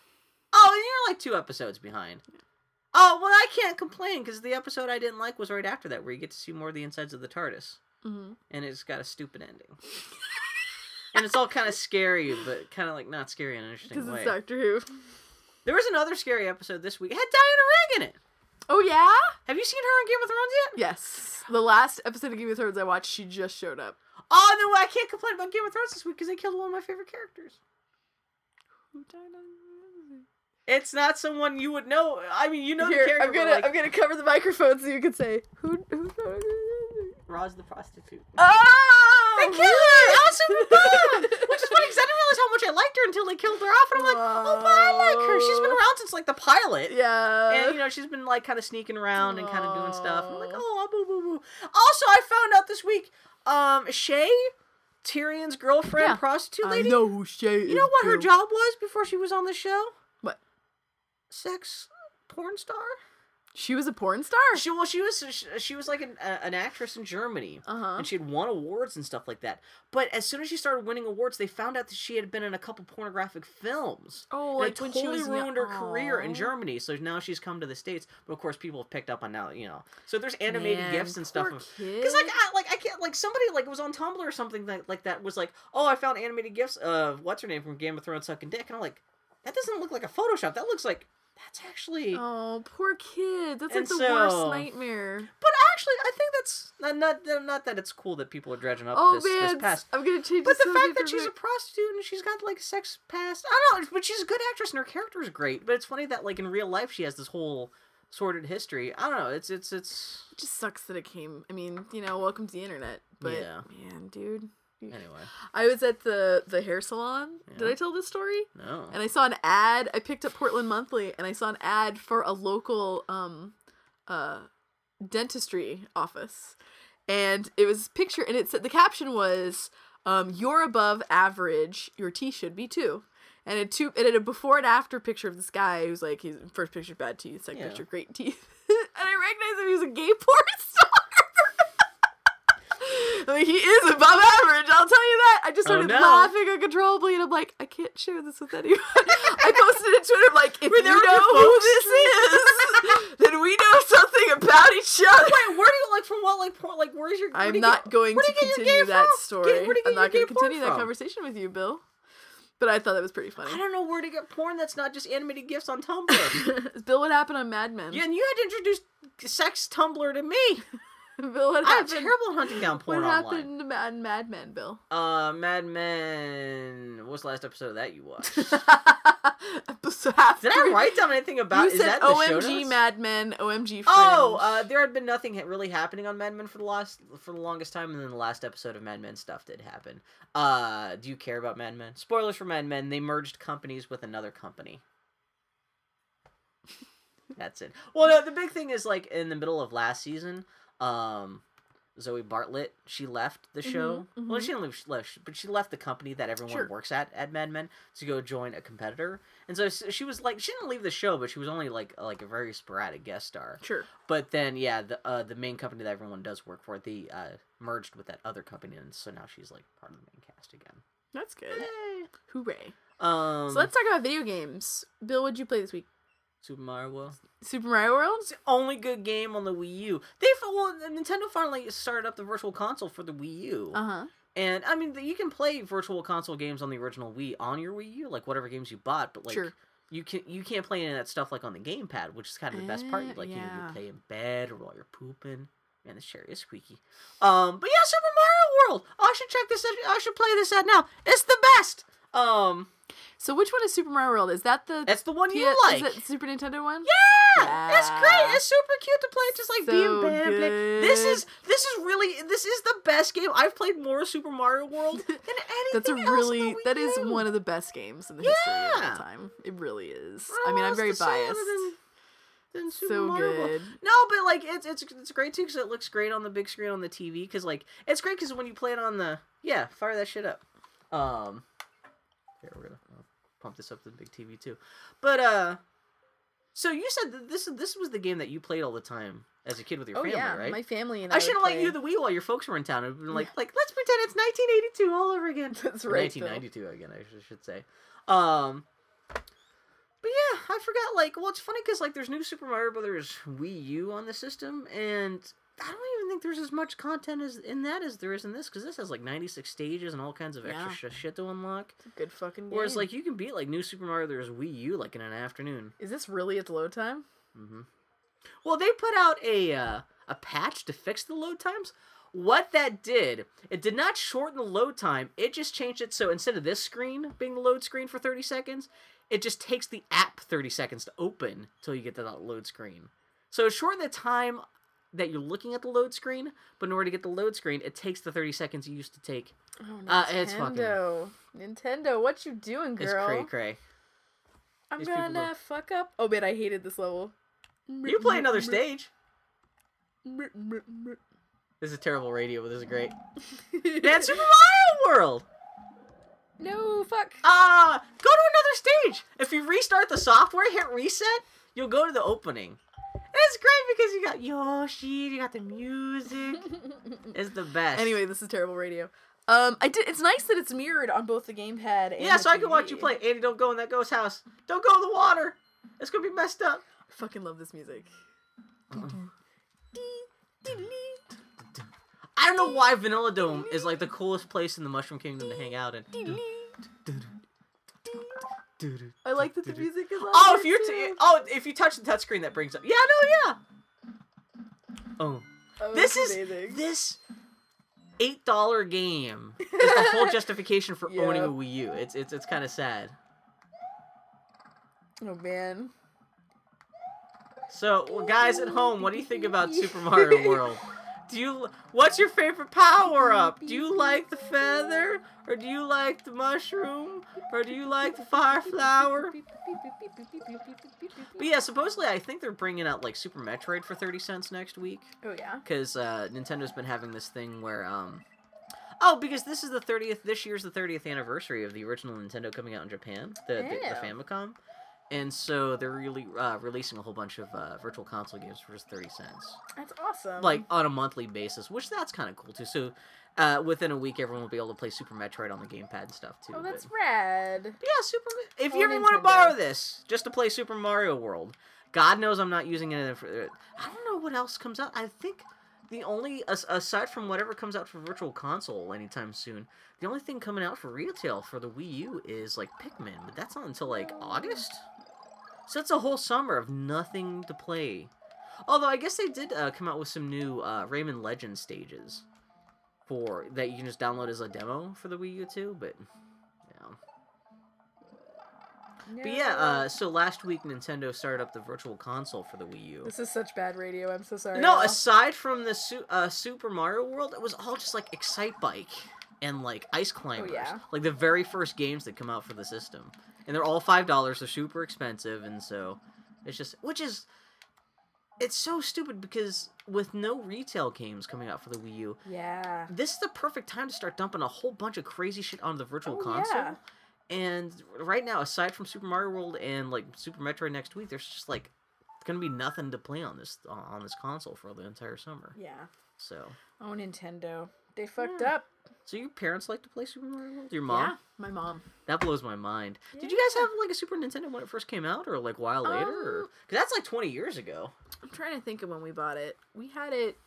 Oh, and you're like two episodes behind. Oh well, I can't complain because the episode I didn't like was right after that, where you get to see more of the insides of the TARDIS. Mm-hmm. and it's got a stupid ending. and it's all kind of scary, but kind of like not scary in an interesting Because it's Doctor Who. There was another scary episode this week. It had Diana Rigg in it. Oh yeah. Have you seen her on Game of Thrones yet? Yes. The last episode of Game of Thrones I watched, she just showed up. Oh no, I can't complain about Game of Thrones this week because they killed one of my favorite characters. Who died on It's not someone you would know. I mean, you know Here, the character. I'm gonna but, like, I'm gonna cover the microphone so you can say who who. Roz the prostitute. Oh! They killed her! Awesome how much I liked her until they killed her off, and I'm like, oh, but I like her. She's been around since like the pilot. Yeah. and you know she's been like kind of sneaking around and kind of doing stuff. I'm like, oh, boo, boo, boo. Also, I found out this week, um, Shae, Tyrion's girlfriend, Yeah. prostitute I lady. know who Shae You know what her job was before she was on the show? What? Sex porn star. She was a porn star. She well, she was she, she was like an, uh, an actress in Germany. Uh huh. And she had won awards and stuff like that. But as soon as she started winning awards, they found out that she had been in a couple pornographic films. Oh, And like it when totally she was ruined her career in Germany. So now she's come to the states, but of course people have picked up on now. You know, so there's animated Man, gifs and stuff. poor Of. Cause like I like I can't like somebody like it was on Tumblr or something that like that was like oh I found animated gifs of what's her name from Game of Thrones sucking dick and I'm like that doesn't look like a Photoshop that looks like that's actually Oh, poor kid. That's And like the worst nightmare. but actually I think that's not not not that it's cool that people are dredging up Oh this, this past I'm gonna change. But the fact that she's a prostitute and she's got like a sex past, I don't know, but she's a good actress and her character is great. But it's funny that like in real life she has this whole sordid history. I don't know. It's it's it's It just sucks that it came. I mean, you know, welcome to the internet. But Yeah. man, dude. Anyway. I was at the the hair salon. Did I tell this story? No. And I saw an ad. I picked up Portland Monthly and I saw an ad for a local um uh dentistry office. And it was picture and it said the caption was um you're above average, your teeth should be too. And it two it had a before and after picture of this guy who's like his first picture bad teeth, second Yeah. picture great teeth. and I recognized him he was a gay porn star. I mean, he is above average. I'll tell you that. I just Oh, started no. laughing uncontrollably, and I'm like, I can't share this with anyone. I posted it to Twitter, like, if Were you know who this is, then we know something about each other. Wait, where do you like from what like porn? Like where's your? I'm not get- going to do you get your continue that from? story. Get- where do you I'm not going to continue that from? conversation with you, Bill. But I thought that was pretty funny. I don't know where to get porn that's not just animated gifs on Tumblr. Bill, what happened on Mad Men? yeah, and you had to introduce sex Tumblr to me. Bill, what I'm happened? terrible hunting down porn what online. happened to Mad, Mad Men, Bill? Uh, Mad Men. What's the last episode of that you watched? Episode half Did I write down anything about? You is said that the show OMG? Mad Men, OMG Fringe. Oh, uh, there had been nothing really happening on Mad Men for the last for the longest time, and then the last episode of Mad Men stuff did happen. Uh, do you care about Mad Men? Spoilers for Mad Men: they merged companies with another company. That's it. Well, no, the big thing is like in the middle of last season, um, Zoe Bartlett she left the show. Mhm, Well, mhm. she didn't leave, she left, but she left the company that everyone Sure. works at at Mad Men to go join a competitor. And so she was like, she didn't leave the show, but she was only like like a very sporadic guest star. sure. But then, yeah, the uh, the main company that everyone does work for, they uh, merged with that other company, and so now she's like part of the main cast again. That's good. Hooray. Um, so let's talk about video games. Bill, what'd you play this week? Super Mario World. Super Mario World? It's the only good game on the Wii U. They well, Nintendo finally started up the Virtual Console for the Wii U, Uh huh. and I mean, you can play Virtual Console games on the original Wii on your Wii U, like whatever games you bought. But like, Sure. you can you can't play any of that stuff like on the gamepad, which is kind of the best part. Uh, Like you know, you play in bed or while you're pooping. Man, this chair is squeaky. Um, but yeah, Super Mario World. I should check this. out. I should play this out now. It's the best. Um, So which one is Super Mario World? Is that the it's the one P- you like. Is it Super Nintendo one? Yeah, it's great. It's super cute to play. It's just like So being bad. play. This is this is really this is the best game. I've played more Super Mario World than anything That's a really Wii that is one of the best games in the history of Yeah. all time. It really is. don't I mean, I'm very to say other biased. than- Super So Mario World. good. No, but like it's it's it's great too because it looks great on the big screen on the TV. Because like it's great because when you play it on the yeah, fire that shit up. Um, here we're gonna uh, pump this up to the big TV too. But uh, so you said that this this was the game that you played all the time as a kid with your Oh family, yeah, right? my family and I I, should have let you the Wii while your folks were in town and been like, like let's pretend it's 1982 all over again. That's right, Bill. 1992 again, I should, should say. Um, but yeah, I forgot. Like, well, it's funny because like there's new Super Mario Brothers Wii U on the system, and I don't even think there's as much content as in that as there is in this because this has like 96 stages and all kinds of extra Yeah. sh- shit to unlock. It's a good fucking game. Whereas like you can beat like new Super Mario Brothers Wii U like in an afternoon. is this really its load time? Mm-hmm. Well, they put out a uh, a patch to fix the load times. What that did, it did not shorten the load time. It just changed it so instead of this screen being the load screen for 30 seconds, it just takes the app 30 seconds to open till you get to that load screen. So it shortened the time that you're looking at the load screen, but in order to get the load screen, it takes the 30 seconds you used to take. Oh, Uh, it's fucking- Nintendo. Nintendo, what you doing, girl? It's cray cray. I'm These gonna look- fuck up. Oh man, I hated this level. You play another stage. This is a terrible radio, but this is great. Man, Super Mario World! no, fuck. Ah, go to another stage. If you restart the software, hit reset, you'll go to the opening. It's great because you got Yoshi, you got the music. It's the best. anyway, this is terrible radio. Um, I did. It's nice that it's mirrored on both the gamepad and yeah, the so I can watch you play. Andy, don't go in that ghost house. Don't go in the water. It's gonna be messed up. I fucking love this music. I don't know why Vanilla Dome is like the coolest place in the Mushroom Kingdom to hang out in. I like that the music is. on Oh, if you're t- oh, if you touch the touchscreen, that brings up. Yeah, no, yeah. Oh. Oh, this is amazing. this eight dollar game is the whole justification for owning a Wii U. It's it's it's kind of sad. Oh man. So, well, guys at home, what do you think about Super Mario World? Do you what's your favorite power up? Do you like the feather or do you like the mushroom or do you like the fire flower? But yeah, supposedly I think they're bringing out like Super Metroid for 30 cents next week Oh yeah. cuz uh Nintendo's been having this thing where um Oh, because this is the 30th this year's the 30th anniversary of the original Nintendo coming out in Japan, the the, the Famicom. And so they're really uh, releasing a whole bunch of uh, virtual console games for just 30 cents That's awesome. like on a monthly basis, which that's kind of cool too. So uh, within a week, everyone will be able to play Super Metroid on the gamepad and stuff too. oh, that's but, rad. but yeah, Super. Metroid. If Oh, you ever want to borrow this just to play Super Mario World, God knows I'm not using it. For, I don't know what else comes out. I think the only aside from whatever comes out for Virtual Console anytime soon, the only thing coming out for retail for the Wii U is like Pikmin, but that's not until like August. So it's a whole summer of nothing to play. Although I guess they did uh, come out with some new uh, Rayman Legends stages for that you can just download as a demo for the Wii U too. But yeah, but yeah. Uh, so last week Nintendo started up the Virtual Console for the Wii U. This is such bad radio. I'm so sorry. No, aside from the Su- uh, Super Mario World, it was all just like Excite Bike and like Ice Climbers. Oh, yeah. Like the very first games that come out for the system. And they're all $5. They're super expensive. And so it's just, which is, it's so stupid because with no retail games coming out for the Wii U, yeah. this is the perfect time to start dumping a whole bunch of crazy shit onto the Virtual Oh, Console. yeah. And right now, aside from Super Mario World and like Super Metroid next week, there's just like gonna be nothing to play on this on this console for the entire summer. Yeah. So, Oh, Nintendo. They fucked Yeah. up. So your parents like to play Super Mario World? Your mom? Yeah. My mom. That blows my mind. Did you guys have like a Super Nintendo when it first came out, or like a while later? Or... Um, Cause that's like 20 years ago. I'm trying to think of when we bought it. We had it.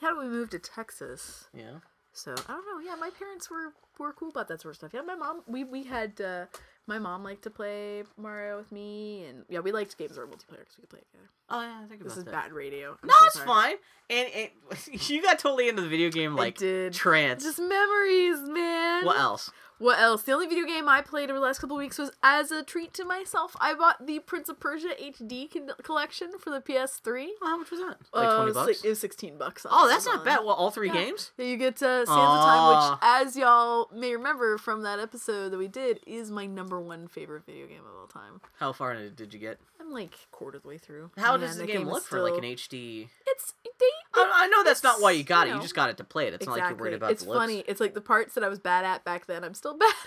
We had it when we moved to Texas. Yeah. So I don't know. Yeah, my parents were were cool about that sort of stuff. Yeah, my mom. We we had. uh my mom liked to play Mario with me, and yeah, we liked games that were multiplayer because we could play it together. Oh yeah, I think about This is that. bad radio. I'm No, so it's fine. And it, you got totally into the video game like did. trance. Just memories, man. What else? What else? The only video game I played over the last couple weeks was as a treat to myself. I bought the Prince of Persia HD con- collection for the PS3. Oh, how much was that? Like Uh, 20 it was bucks? it was sixteen bucks. on oh, that's not bad. Well, all three Yeah. games? Yeah, you get uh, Sands of Time, which, as y'all may remember from that episode that we did, is my number one favorite video game of all time. How far into did you get? I'm like quarter of the way through. How Man, does the that game is look for like an HD? It's they. I, I know that's not why you it's, got it. you You just got it to play it. It's not like you're worried about it's the looks. funny. It's like the parts that I was bad at back then. I'm still bad.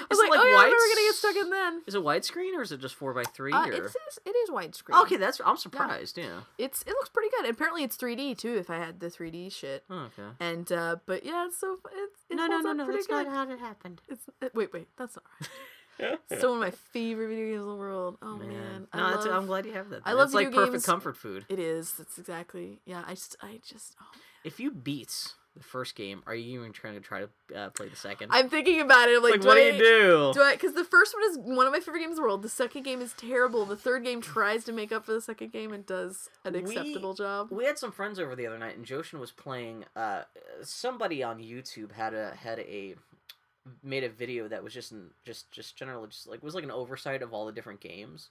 I was like, like oh yeah, never gonna get stuck in then. Is it widescreen or is it just four by three? Uh, or... it's, it's widescreen. Okay, that's I'm surprised. Yeah. It's it looks pretty good. Apparently it's 3D too. If I had the 3D shit. Oh, okay. And uh, but yeah, it's so it's it No, no, no, no. pretty That's good. not how it happened. It's uh, wait, wait, that's not right. Still one of my favorite video games in the world. Oh man, Man, I no, love, that's, I'm glad you have that. I then. love It's like video perfect games. comfort food. It is. That's exactly. Yeah, I just, I just. Oh. If you beat the first game, are you even trying to try to uh, play the second? I'm thinking about it. I'm like, like, do what do you do? Do I? Because the first one is one of my favorite games in the world. The second game is terrible. The third game tries to make up for the second game and does an We- acceptable job. We had some friends over the other night, and Joshin was playing. Uh, somebody on YouTube had a had a made a video that was just in, just just generally just like was like an oversight of all the different games.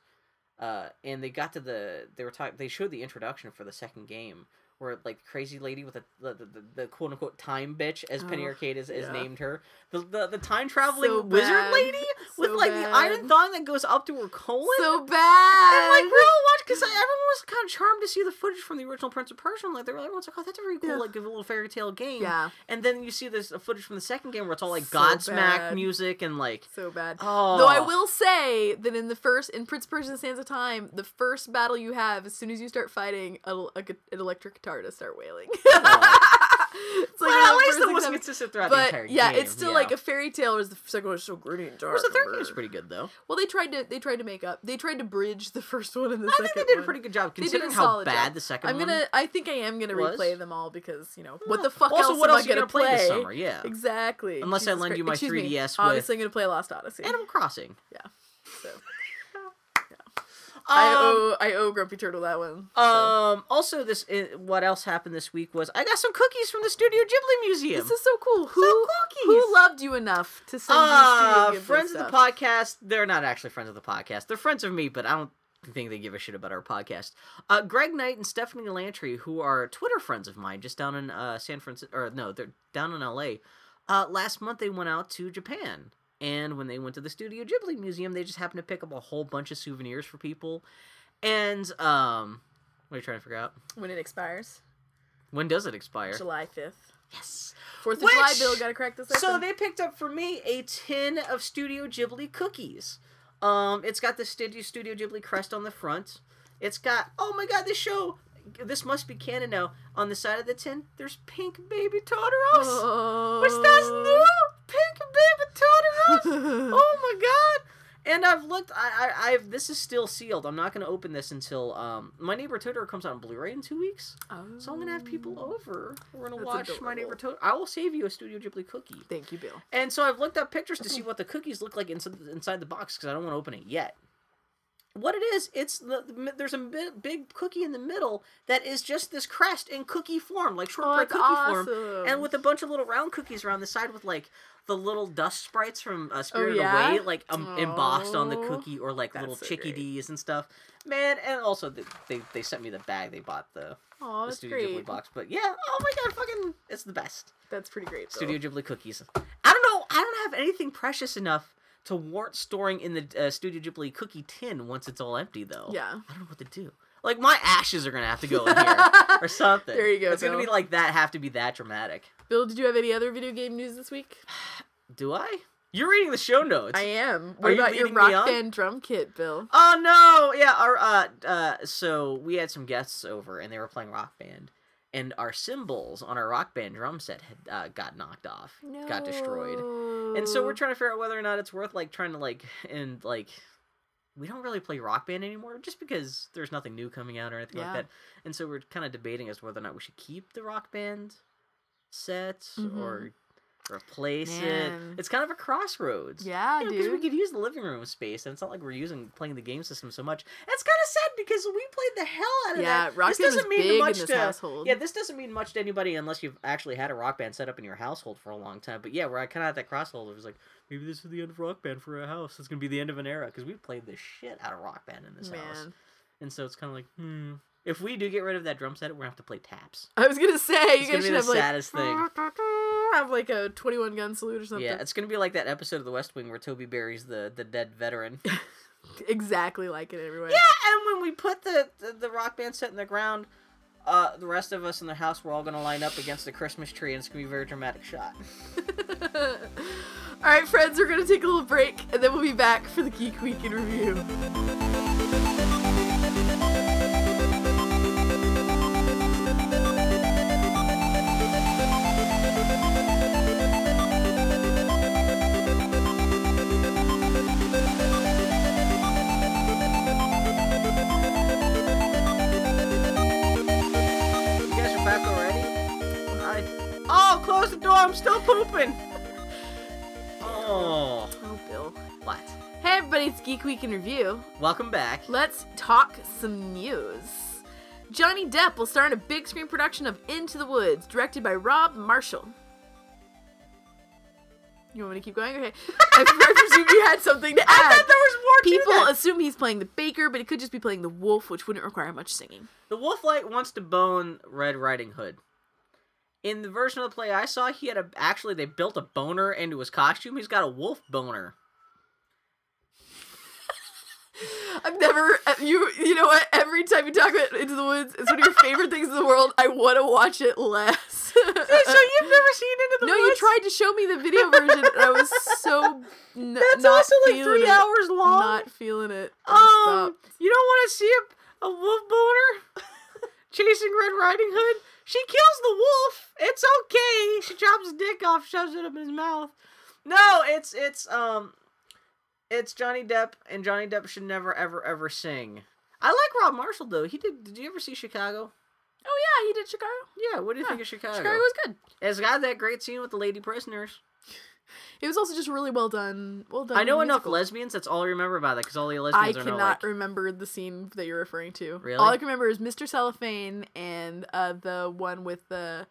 Uh, and they got to the they were talking. They showed the introduction for the second game, where like crazy lady with the the, the, the quote unquote time bitch, as Penny Oh, Arcade is, is named her, the the, the time traveling So wizard bad. lady with So like the iron thong that goes up to her colon. So bad. And like watched because everyone was kind of charmed to see the footage from the original Prince of Persia. and, Like they were everyone's oh, like, oh, that's a very cool, Yeah. like a little fairy tale game. yeah, And then you see this footage from the second game where it's all like So Godsmack bad. music and like so bad. oh. Though I oh. will say that in the first, in Prince of Persia: The Sands of Time, the first battle you have, as soon as you start fighting, a, a, an electric guitar to start wailing. Oh. it's Well, at the least it wasn't consistent throughout the But entire yeah, game. it's still yeah. like a fairy tale. Whereas the second one was so gritty and dark. Whereas the third game was pretty good though. Well, they tried to they tried to make up. They tried to bridge the first one and the I second think they did a pretty good job They did a considering how bad job. the 2nd I'm one. gonna. I think I am gonna was. replay them all because you know what the fuck Also, else what am else I gonna gonna play play this summer? Yeah. Exactly. Unless I lend you my Excuse 3DS with- Obviously, I'm gonna play Lost Odyssey. Animal Crossing. Yeah. So I owe I owe Grumpy Turtle that one. so. Um. Also, this uh, what else happened this week was I got some cookies from the Studio Ghibli Museum. This is so cool. Who cookies. who loved you enough to send Uh, you Studio Ghibli friends of the podcast. They're not actually friends of the podcast. They're friends of me, but I don't think they give a shit about our podcast. Uh, Greg Knight and Stephanie Lantry, who are Twitter friends of mine, just down in uh, San Francisco, or no, they're down in L.A. Uh, last month they went out to Japan, and when they went to the Studio Ghibli Museum, they just happened to pick up a whole bunch of souvenirs for people. And um, what are you trying to figure out? When it expires, When does it expire? July fifth. Yes. Fourth of Which- July, Bill. Gotta crack this. So they picked up for me a tin of Studio Ghibli cookies. Um, it's got the Studio Studio Ghibli crest on the front. It's got oh my god, this show. This must be canon now. On the side of the tin, there's pink baby Totoros. Oh. Which that's new, pink baby Totoros. oh my god! And I've looked. I, I, I've. This is still sealed. I'm not going to open this until um, my neighbor Totoro comes out on Blu-ray in two weeks. Oh. So I'm gonna have people over. We're gonna That's watch my neighbor adorable. Totoro. I will save you a Studio Ghibli cookie. Thank you, Bill. And so I've looked up pictures to see what the cookies look like inside, inside the box because I don't want to open it yet. What it is, it's the, the there's a big cookie in the middle that is just this crest in cookie form, like shortbread that's cookie form, and with a bunch of little round cookies around the side with like the little dust sprites from uh, Spirited Oh, yeah? Away, like um, embossed on the cookie, or like little so great. chickadees and stuff. Man, and also they, they they sent me the bag they bought the, Oh, the Studio great. Ghibli box. But yeah, oh my god, fucking, it's the best. That's pretty great. Bill. Studio Ghibli cookies. I don't know. I don't have anything precious enough to warrant storing in the uh, Studio Ghibli cookie tin once it's all empty, though. Yeah. I don't know what to do. Like my ashes are gonna have to go in here or something. There you go, It's gonna be like that. Have to be that dramatic. Bill, did you have any other video game news this week? Do I? You're reading the show notes. I am. Are What you about your rock band drum kit, Bill? Oh no! Yeah, our uh uh so we had some guests over and they were playing rock band. And our cymbals on our rock band drum set had uh, got knocked off, got destroyed. And so we're trying to figure out whether or not it's worth like trying to like and like we don't really play rock band anymore just because there's nothing new coming out or anything Yeah. like that. And so we're kind of debating as to whether or not we should keep the rock band set Mhm. or replace Man. it. It's kind of a crossroads. Yeah, because we dude. could use the living room space, and it's not like we're using playing the game system so much. It's kind of sad because we played the hell out of Yeah, that. rock this band doesn't mean much to household. yeah. This doesn't mean much to anybody unless you've actually had a rock band set up in your household for a long time. But yeah, we're kind of at that crossroads. It was like maybe this is the end of rock band for a house. It's gonna be the end of an era because we played the shit out of rock band in this house, and so it's kind of like hmm. If we do get rid of that drum set, we're gonna have to play taps. I was gonna say you gonna guys be should the have like saddest thing. have like a twenty-one gun salute or something. Yeah, it's gonna be like that episode of The West Wing where Toby buries the the dead veteran. exactly like it everywhere. Yeah, and when we put the, the, the rock band set in the ground, uh, the rest of us in the house, we're all gonna line up against the Christmas tree, and it's gonna be a very dramatic shot. All right, friends, we're gonna take a little break, and then we'll be back for the Geek Week in review. Pooping. Oh, Oh, Bill. what? Hey, everybody, it's Geek Week in review. Welcome back. Let's talk some news. Johnny Depp will star in a big screen production of Into the Woods, directed by Rob Marshall. You want me to keep going? Okay. I, presume you had something to add. I thought there was more to People that. assume he's playing the baker, but he could just be playing the wolf, which wouldn't require much singing. The Wolflight wants to bone Red Riding Hood. In the version of the play I saw, he had a actually they built a boner into his costume. He's got a wolf boner. I've never uh, you you know what? Every time you talk about Into the Woods, it's one of your favorite things in the world. I want to watch it less. so you've never seen Into the no, Woods? No, you tried to show me the video version, and I was so n- That's also like three it. hours long. Not feeling it. I um, stopped. you don't want to see a, a wolf boner chasing Red Riding Hood? She kills the wolf. It's okay. She chops his dick off, shoves it up in his mouth. No, it's it's um, it's Johnny Depp, and Johnny Depp should never ever ever sing. I like Rob Marshall though. He did. Did you ever see Chicago? Oh yeah, he did Chicago. Yeah. What do you Yeah, think of Chicago? Chicago was good. It's got that great scene with the lady prisoners. It was also just really well done. Well done. I know enough musical. lesbians. That's all I remember about that because all the I lesbians are cannot like. remember the scene that you're referring to. Really? All I can remember is Mr. Cellophane and uh, the one with the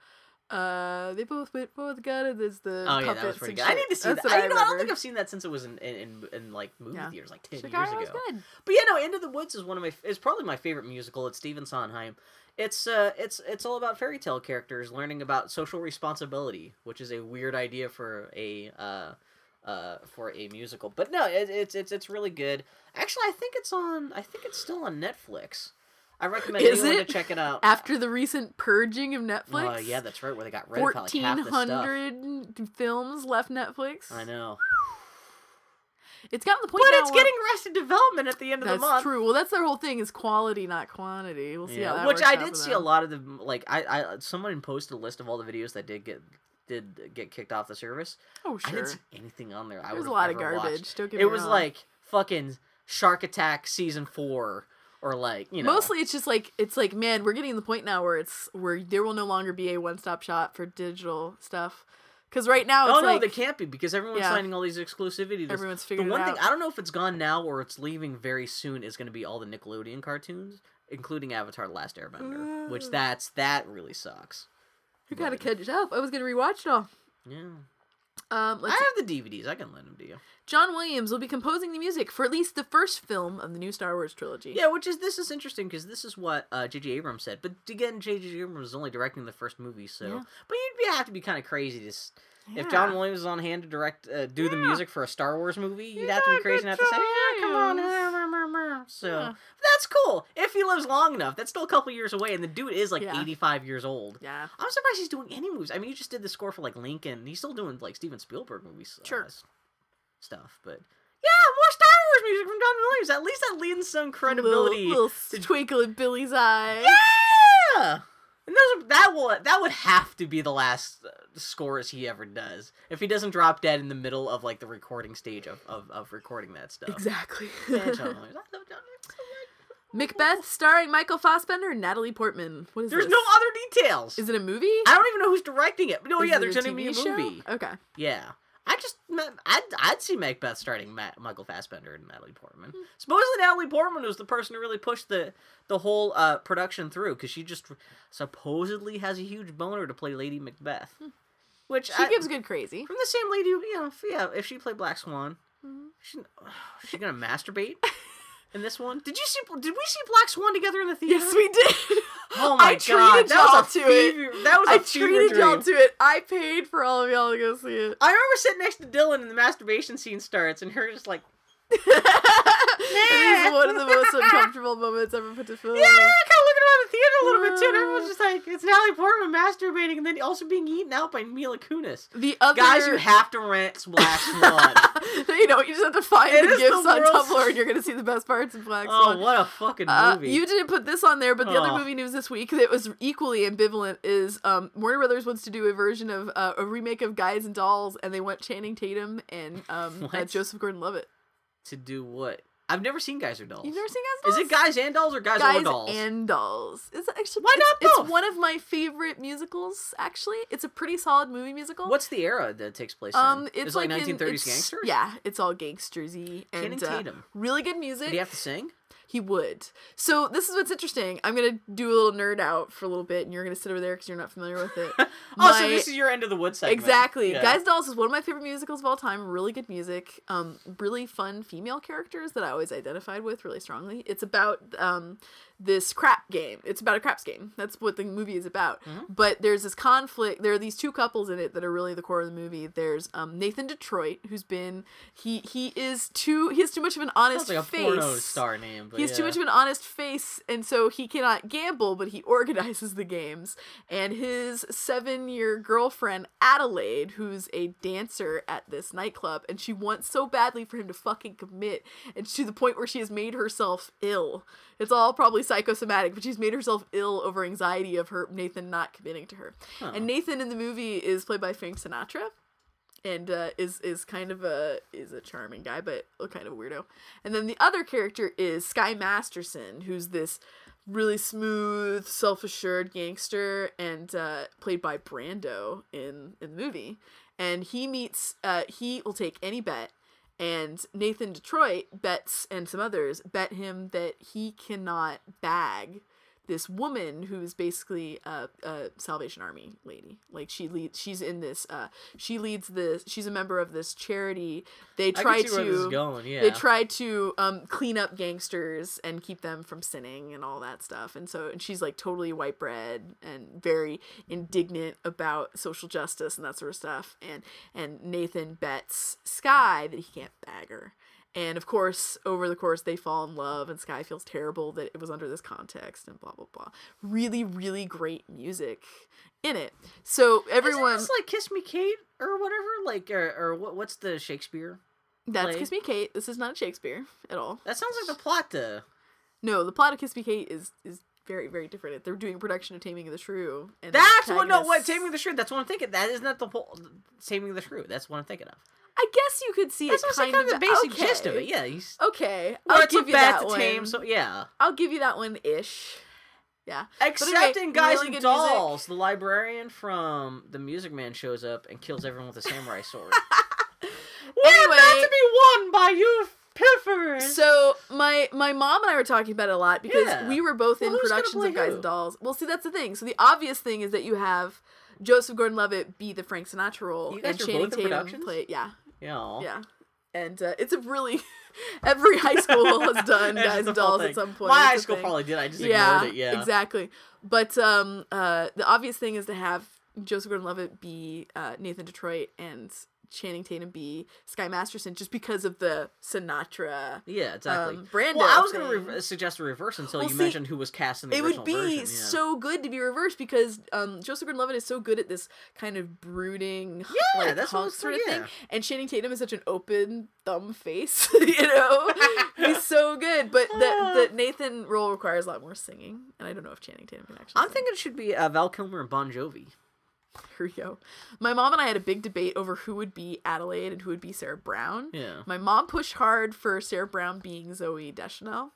Uh, they both went for the gun, and there's the Oh yeah, that was pretty good. I need to see That's that. what I, know, I don't think I've seen that since it was in in, in, in like movie Yeah. theaters like ten Chicago years was ago. good. But yeah, no, Into the Woods is one of my is probably my favorite musical. It's Stephen Sondheim. It's uh it's it's all about fairy tale characters learning about social responsibility, which is a weird idea for a uh uh for a musical. But no, it, it's it's it's really good. Actually, I think it's on I think it's still on Netflix. I recommend Is anyone it? to check it out. After the recent purging of Netflix, Oh yeah, that's right. Where they got rid of like stuff. hundred films left Netflix. I know, It's gotten the point but now it's where- getting Arrested Development at the end of That's the month. That's true. Well, that's their whole thing is quality, not quantity. We'll see how that which works I did for see a lot of the like I I someone posted a list of all the videos that did get did get kicked off the service. Oh sure. I sure. didn't see anything on there. I was a lot of garbage. Watched. Don't get It was wrong. like fucking Shark Attack season four or like you know Mostly, it's just like it's like man, we're getting to the point now where it's where there will no longer be a one-stop shop for digital stuff. Because right now it's Oh no, like they can't be because everyone's Yeah. signing all these exclusivity. deals. everyone's The figuring one thing out. I don't know if it's gone now or it's leaving very soon is going to be all the Nickelodeon cartoons, including Avatar: The Last Airbender, which uh. that's that really sucks. I gotta catch up. I was gonna rewatch it all. Yeah, Um, I have the DVDs. I can lend them to you. John Williams will be composing the music for at least the first film of the new Star Wars trilogy. Yeah, which is this is interesting because this is what uh, J.J. Abrams said. But again, J.J. Abrams was only directing the first movie, so. Yeah. But you'd be, have to be kind of crazy to. s If John Williams is on hand to direct, uh, do the music for a Star Wars movie, you'd Yeah, have to be crazy have to say, "Yeah, come on." Williams." So Yeah. that's cool if he lives long enough. That's still a couple years away, and the dude is like Yeah. 85 years old. Yeah. I'm surprised he's doing any movies. I mean, he just did the score for like Lincoln. He's still doing like Steven Spielberg movies, uh, Sure. s- stuff. But yeah, more Star Wars music from John Williams. At least that lends some credibility. Little, little to- twinkle in Billy's eye. Yeah, and those that will that would have to be the last uh, scores he ever does. If he doesn't drop dead in the middle of like the recording stage of of, of recording that stuff. Exactly. Yeah, John Williams. I love John Williams so much. Macbeth starring Michael Fassbender and Natalie Portman. What is There's this? no other details. Is it a movie? I don't even know who's directing it. No, Is yeah, there's a gonna be a TV show? movie. Okay. Yeah. I just, I'd, I'd see Macbeth starting Matt, Michael Fassbender and Natalie Portman. Hmm. Supposedly Natalie Portman was the person who really pushed the the whole uh, production through because she just supposedly has a huge boner to play Lady Macbeth, which Hmm. She I- gives good crazy. from the same lady. who, You know, if, yeah, if she played Black Swan, Mhm. she, she gonna masturbate in this one. Did you see? Did we see Black Swan together in the theater? Yes, we did. Oh my I god, treated that y'all was a to it. fever, That was a I treated y'all to it. I paid for all of y'all to go see it. I remember sitting next to Dylan and the masturbation scene starts, and her just like, it is one of the most uncomfortable moments ever put to film. yeah, kind of the theater a little bit too, and everyone's just like, it's Natalie Portman masturbating, and then also being eaten out by Mila Kunis. The other Guys, you have to rent Black Swan. you know, you just have to find It the gifts the on world's- Tumblr, and you're gonna see the best parts of Black oh, what a fucking Uh, movie! you didn't put this on there, but the Oh. other movie news this week that was equally ambivalent is um, Warner Brothers wants to do a version of uh, a remake of Guys and Dolls, and they want Channing Tatum and um, uh, Joseph Gordon-Levitt. to do what? I've never seen Guys or Dolls. You've never seen Guys or Dolls? Is it? Guys and Dolls or Guys, Guys or Dolls? Guys and Dolls. It's actually Why not it's both? one of my favorite musicals. Actually, it's a pretty solid movie musical. What's the era that takes place um? in? It's Is it like, like in- 1930s it's- gangsters. Yeah, it's all gangstersy and Channing uh, really good music. He have to sing? He would. So this is what's interesting. I'm gonna do a little nerd out for a little bit, and you're gonna sit over there because you're not familiar with it. oh, My- so this is your end of the wood segment. Exactly. Yeah. Guys Dolls is one of my favorite musicals of all time. Really good music. Um, really fun female characters that I always identified with really strongly. It's about um this crap game. It's about a craps game. That's what the movie is about. Mm-hmm. But there's this conflict. There are these two couples in it that are really the core of the movie. There's um Nathan Detroit, who's been he he is too he has too much of an honest Sounds like a face. porno star name. But He has too much of an honest face, and so he cannot gamble, but he organizes the games. And his seven year girlfriend, Adelaide, who's a dancer at this nightclub, and she wants so badly for him to fucking commit, and to the point where she has made herself ill. It's all probably psychosomatic, but she's made herself ill over anxiety of her Nathan not committing to her. Huh. And Nathan in the movie is played by Frank Sinatra and uh, is is kind of a is a charming guy, but a kind of weirdo. And then the other character is Sky Masterson, who's this really smooth, self assured gangster, and uh, played by Brando in in the movie. And he meets uh, he will take any bet. And Nathan Detroit bets and some others bet him that he cannot bag this woman who's basically a, a Salvation Army lady. Like she leads, she's in this. Uh, she leads this. She's a member of this charity. They try can see where this is to. going. Yeah. They try to um, clean up gangsters and keep them from sinning and all that stuff. And so, and she's like totally white bread and very indignant about social justice and that sort of stuff. And and Nathan bets Sky that he can't bag her. And of course, over the course, they fall in love, and Sky feels terrible that it was under this context, and blah blah blah. Really, really great music in it. So everyone, Isn't this like Kiss Me Kate or whatever? Like or, or what? What's the Shakespeare? that's play? Kiss Me Kate. This is not Shakespeare at all. That sounds like the plot to. No, the plot of Kiss Me Kate is is very very different. They're doing a production of Taming of the Shrew. And That's what. No, what? Taming the Shrew. That's what I'm thinking. That isn't the whole Taming of the Shrew. That's what I'm thinking of. I guess you could see That's it kind, kind of the basic okay. gist of it. Yeah. He's, Okay, well, I'll it's a give you that one. tame. So yeah. I'll give you that one ish. Yeah. Except anyway, in Guys really and Dolls, the librarian from The Music Man shows up and kills everyone with a samurai sword. Anyway- about to be won by you pilferers. So my my mom and I were talking about it a lot because Yeah. we were both Well, in productions of Guys who? and Dolls. Well, see that's the thing. So the obvious thing is that you have Joseph Gordon-Levitt be the Frank Sinatra role and Channing Tatum play. Yeah, yeah. yeah. And uh, it's a really every high school has done Guys and Dolls at some point. My high school thing. probably did. I just yeah, ignored it. Yeah. exactly. But um, uh, the obvious thing is to have Joseph Gordon-Levitt be uh, Nathan Detroit and Channing Tatum be Sky Masterson, just because of the Sinatra. Yeah, exactly. Um, Brando well, I was going to re- suggest a reverse until Well, you see, mentioned who was cast in the movie. It original would be version. Yeah. so good to be reversed because um, Joseph Gordon-Levitt is so good at this kind of brooding, Yeah, like, that's sort of yeah. thing, and Channing Tatum is such an open thumb face, you know. He's so good, but the the Nathan role requires a lot more singing, and I don't know if Channing Tatum can actually. I'm sing. thinking it should be uh, Val Kilmer and Bon Jovi. Here we go. My mom and I had a big debate over who would be Adelaide and who would be Sarah Brown. Yeah. My mom pushed hard for Sarah Brown being Zooey Deschanel,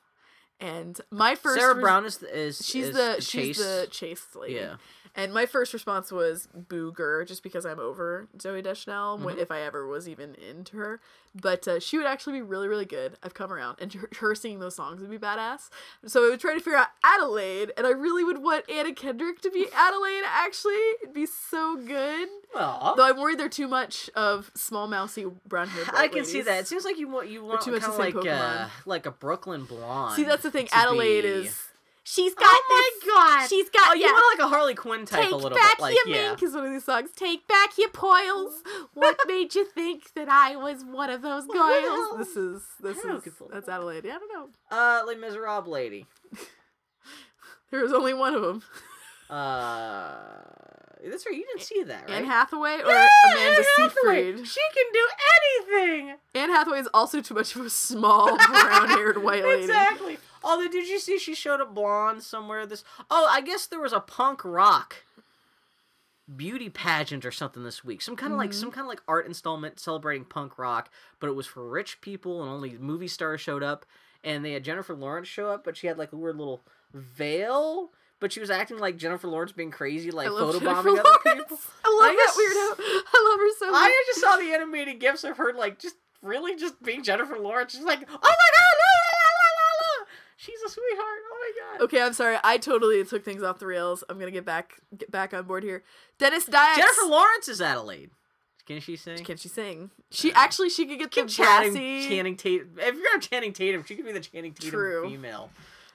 and my first Sarah res- Brown is the, is she's is the, the she's the chase lady. Yeah. And my first response was booger, just because I'm over Zooey Deschanel, when, Mm-hmm. if I ever was even into her. But uh, she would actually be really, really good. I've come around, and her, her singing those songs would be badass. So I would try to figure out Adelaide, and I really would want Anna Kendrick to be Adelaide. Actually, it'd be so good. Well, Though I'm worried they're too much of small, mousy, brown haired. I can see that. It seems like you want you want too much kind of like uh, Pokemon. like a Brooklyn blonde. See, that's the thing. Adelaide be- is. She's got. Oh my this- god! She's got. Oh, you yeah. want like a Harley Quinn type Take a little back bit, like your yeah. mink is one of these songs. Take back your poils. What made you think that I was one of those Well, who the hell- girls? This is this I don't know is that's Adelaide. I don't know. Uh, Les Miserables lady. There was only one of them. Uh, that's right. You didn't see that, right? Anne Hathaway or Yeah, Amanda Anne Hathaway. Seyfried. She can do anything. Anne Hathaway is also too much of a small brown-haired white lady. Exactly. Although, did you see she showed up blonde somewhere? This. Oh, I guess there was a punk rock beauty pageant or something this week. Some kind of like Mhm. some kind of like art installment celebrating punk rock, but it was for rich people and only movie stars showed up. And they had Jennifer Lawrence show up, but she had like a weird little veil. But she was acting like Jennifer Lawrence being crazy, like I love photobombing other people. I love I that just- weirdo. I love her so much. I just saw the animated gifs of her like just really just being Jennifer Lawrence. She's like, oh my god, la, la, la, la, la. She's a sweetheart. Oh my god. Okay, I'm sorry. I totally took things off the rails. I'm gonna get back get back on board here. Denis Dyack's. Jennifer Lawrence is Adelaide. Can she sing? Can she sing? She Yeah. actually she could get Can the Channing. Channing Tatum. If you're on Channing Tatum, she could be the Channing Tatum True. female.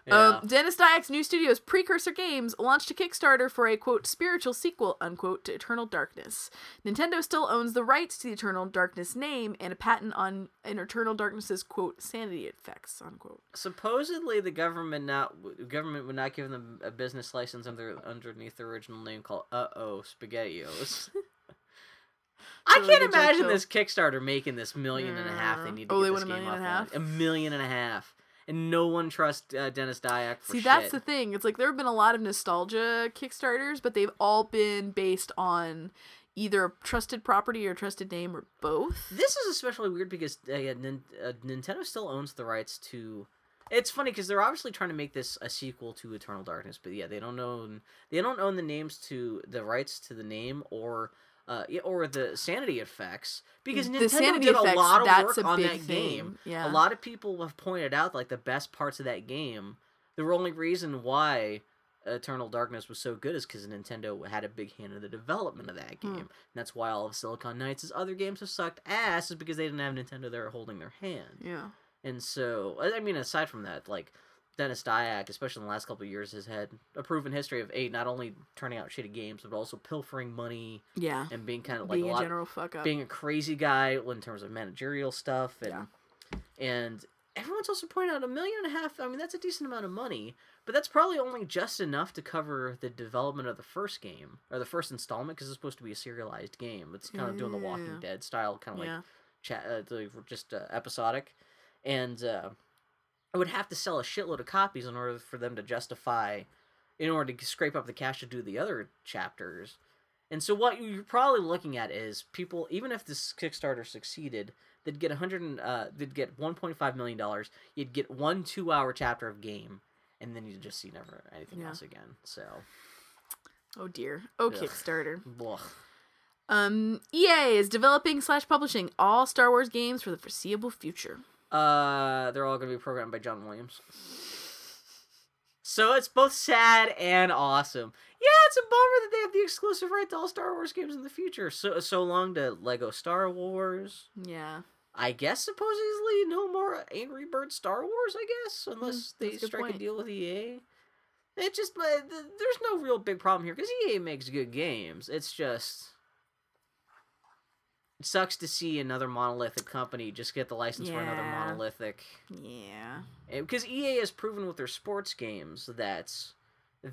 Yeah. Um, Denis Dyack's new studios, Precursor Games, launched a Kickstarter for a quote spiritual sequel unquote to Eternal Darkness. Nintendo still owns the rights to the Eternal Darkness name and a patent on an Eternal Darkness's quote sanity effects unquote. Supposedly, the government not government would not give them a business license under underneath the original name called Uh Oh Spaghettios. I can't imagine this Kickstarter making this million and a half they need to Oh, get they this want a game million and a off half? A million and a half, and no one trusts uh, Denis Dyack for See, shit. that's the thing. It's like there have been a lot of nostalgia Kickstarters, but they've all been based on either a trusted property or trusted name or both. This is especially weird because uh, yeah, Nin- uh, Nintendo still owns the rights to. It's funny because they're obviously trying to make this a sequel to Eternal Darkness, but yeah, they don't own they don't own the names to the rights to the name or uh or the sanity effects because The Nintendo sanity did effects, a lot of work on that thing, game. yeah. A lot of people have pointed out like the best parts of that game. The only reason why Eternal Darkness was so good is because Nintendo had a big hand in the development of that game. Hmm. And that's why all of Silicon Knights' other games have sucked ass, is because they didn't have Nintendo there holding their hand. Yeah. And so, I mean, aside from that, like Denis Dyack, especially in the last couple of years, has had a proven history of a not only turning out shitty games, but also pilfering money Yeah. and being kind of like Being a lot, general fuck up. being a crazy guy in terms of managerial stuff, and and everyone's also pointed out a million and a half. I mean, that's a decent amount of money, but that's probably only just enough to cover the development of the first game or the first installment because it's supposed to be a serialized game. It's kind of doing the Walking Dead style, kind of like yeah. chat, uh, just uh, episodic, and uh, I would have to sell a shitload of copies in order for them to justify, in order to scrape up the cash to do the other chapters. And so what you're probably looking at is people, even if this Kickstarter succeeded, they'd get 100, and, uh, they'd get 1.5 million dollars. You'd get one two-hour chapter of game, and then you'd just see never anything Yeah. else again. So, Oh dear. Oh Ugh. Kickstarter. blah. Um, EA is developing slash publishing all Star Wars games for the foreseeable future. Uh, they're all going to be programmed by John Williams. So it's both sad and awesome. Yeah, it's a bummer that they have the exclusive right to all Star Wars games in the future. So so long to Lego Star Wars. Yeah. I guess supposedly no more Angry Bird Star Wars. I guess unless Hmm, they that's a strike a deal with EA. It just th- there's no real big problem here because EA makes good games. It's just it sucks to see another monolithic company just get the license for another monolithic Yeah. because EA has proven with their sports games that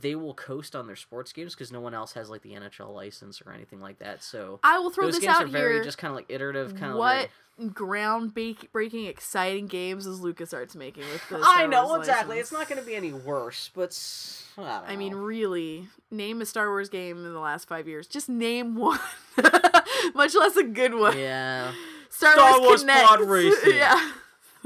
they will coast on their sports games because no one else has like the NHL license or anything like that. So I will throw those this games out are very here. just kind of like iterative, kind of what groundbreaking, exciting games is LucasArts making with this? I know exactly. It's not going to be any worse, but s- I, don't I mean, really, name a Star Wars game in the last five years. Just name one, much less a good one. yeah. Star, Star Wars, Wars Connect. Pod Racing. yeah,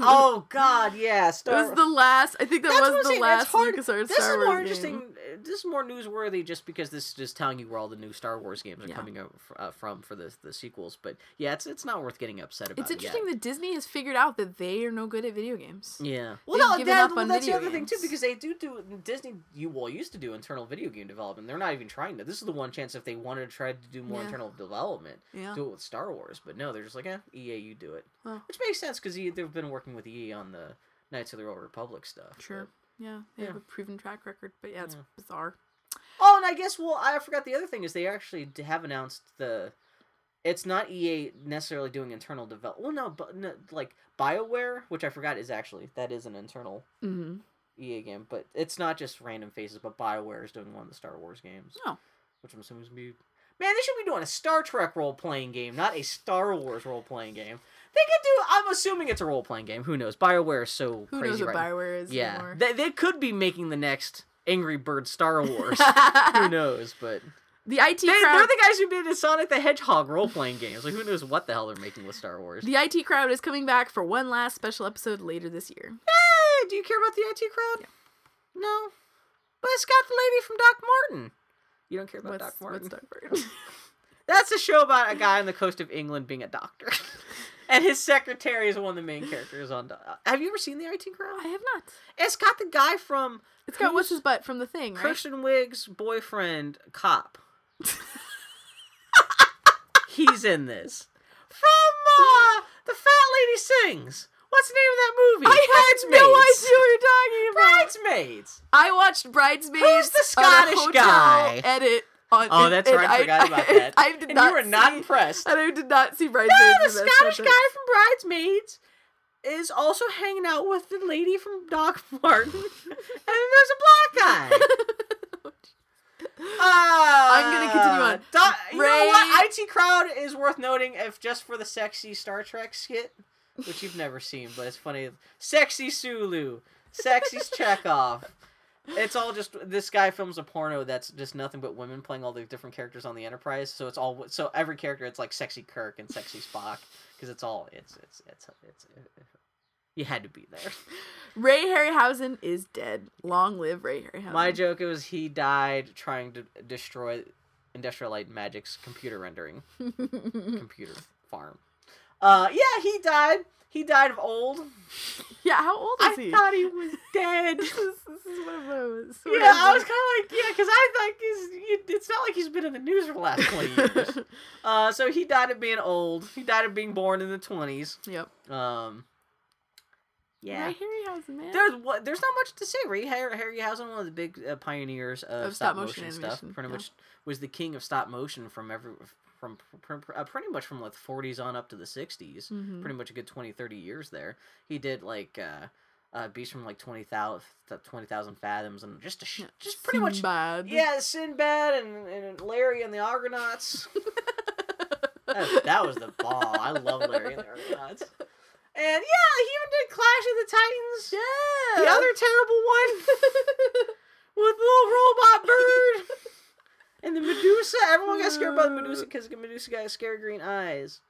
Oh God, yeah. it Star. was the last. I think that That's was the saying, last it's hard- LucasArts this Star is Wars more game. interesting. This is more newsworthy just because this is just telling you where all the new Star Wars games are Yeah. coming uh, from for the the sequels. But yeah, it's it's not worth getting upset about. It's it yet. interesting that Disney has figured out that they are no good at video games. Yeah. Well, They've no, that, up well, on that's the video other thing too, because they do do Disney. You well used to do internal video game development. They're not even trying to. This is the one chance if they wanted to try to do more Yeah. internal development, Yeah. do it with Star Wars. But no, they're just like, eh, EA, you do it, Huh. which makes sense because they've been working with EA on the Knights of the Old Republic stuff. Sure. Yeah, they have Yeah. a proven track record, but yeah, it's Yeah. bizarre. Oh, and I guess well, I forgot the other thing is they actually have announced the. It's not EA necessarily doing internal develop. Well, no, but no, like Bioware, which I forgot is actually that is an internal Mm-hmm. EA game, but it's not just random faces, but BioWare is doing one of the Star Wars games. Oh. Which I'm assuming is gonna be Man, they should be doing a Star Trek role playing game, not a Star Wars role playing game. They could do I'm assuming it's a role playing game. Who knows? BioWare is so Who crazy knows what right now. Bioware is Yeah. anymore? They, they could be making the next Angry Bird Star Wars. who knows? But the IT they, crowd. they're the guys who made the Sonic the Hedgehog role playing games. Like who knows what the hell they're making with Star Wars. The IT crowd is coming back for one last special episode later this year. Hey, do you care about the IT crowd? No. But it's got the lady from Doc Martin. You don't care about What's, Doc Martin? what's Doc Martin? That's a show about a guy on the coast of England being a doctor. And his secretary is one of the main characters on. Have you ever seen the IT crowd? I have not. It's got the guy from It's got what's his butt from the thing, right? Kristen Wiig's boyfriend, cop. He's in this. From uh, the Fat Lady Sings. What's the name of that movie? I have no idea what you're talking about. Bridesmaids. I watched Bridesmaids. Who's the Scottish guy? Edit. On, Oh, and- that's and right. I forgot about that. I, did and not you were not see, impressed. And I did not see Bridesmaids. No, the Scottish sentence. guy from Bridesmaids is also hanging out with the lady from Doc Martin, and then there's a black guy. Uh, I'm gonna continue on. Doc, you Ray- know what? IT crowd is worth noting if just for the sexy Star Trek skit, which you've never seen, but it's funny. Sexy Sulu, sexy Chekov. It's all just this guy films a porno that's just nothing but women playing all the different characters on the Enterprise. So it's all so every character it's like sexy Kirk and sexy Spock because it's all it's it's it's it's. you had to be there. Ray Harryhausen is dead. Long live Ray Harryhausen. My joke was he died trying to destroy Industrial Light Magic's computer rendering computer farm. Uh, yeah, he died. He died of old. Yeah, how old I is he? I thought he was dead. this, is, this is one of those. yeah, I was kind of like, yeah, because I think he's. It's not like he's been in the news for the last twenty years. uh, so he died of being old. He died of being born in the twenties. Yep. Um, yeah. Harryhausen, man. There's what there's not much to say. Right, Harry Harryhausen, one of the big uh, pioneers of, Of stop, stop motion motion, stuff. Pretty yeah. much was the king of stop motion from every from pr- pr- uh, pretty much from like the 40s on up to the 60s. Mhm. Pretty much a good 20, 30 years there. He did like uh, uh beast from like 20,000 20,000 fathoms and just a sh- just pretty much bad. yeah, Sinbad and, and Larry and the Argonauts. that, that was the ball. I love Larry and the Argonauts. And yeah, he even did Clash of the Titans. Yeah. The other terrible one with the little robot bird and the Medusa. Everyone got scared by the Medusa uh. because the Medusa got scary green eyes.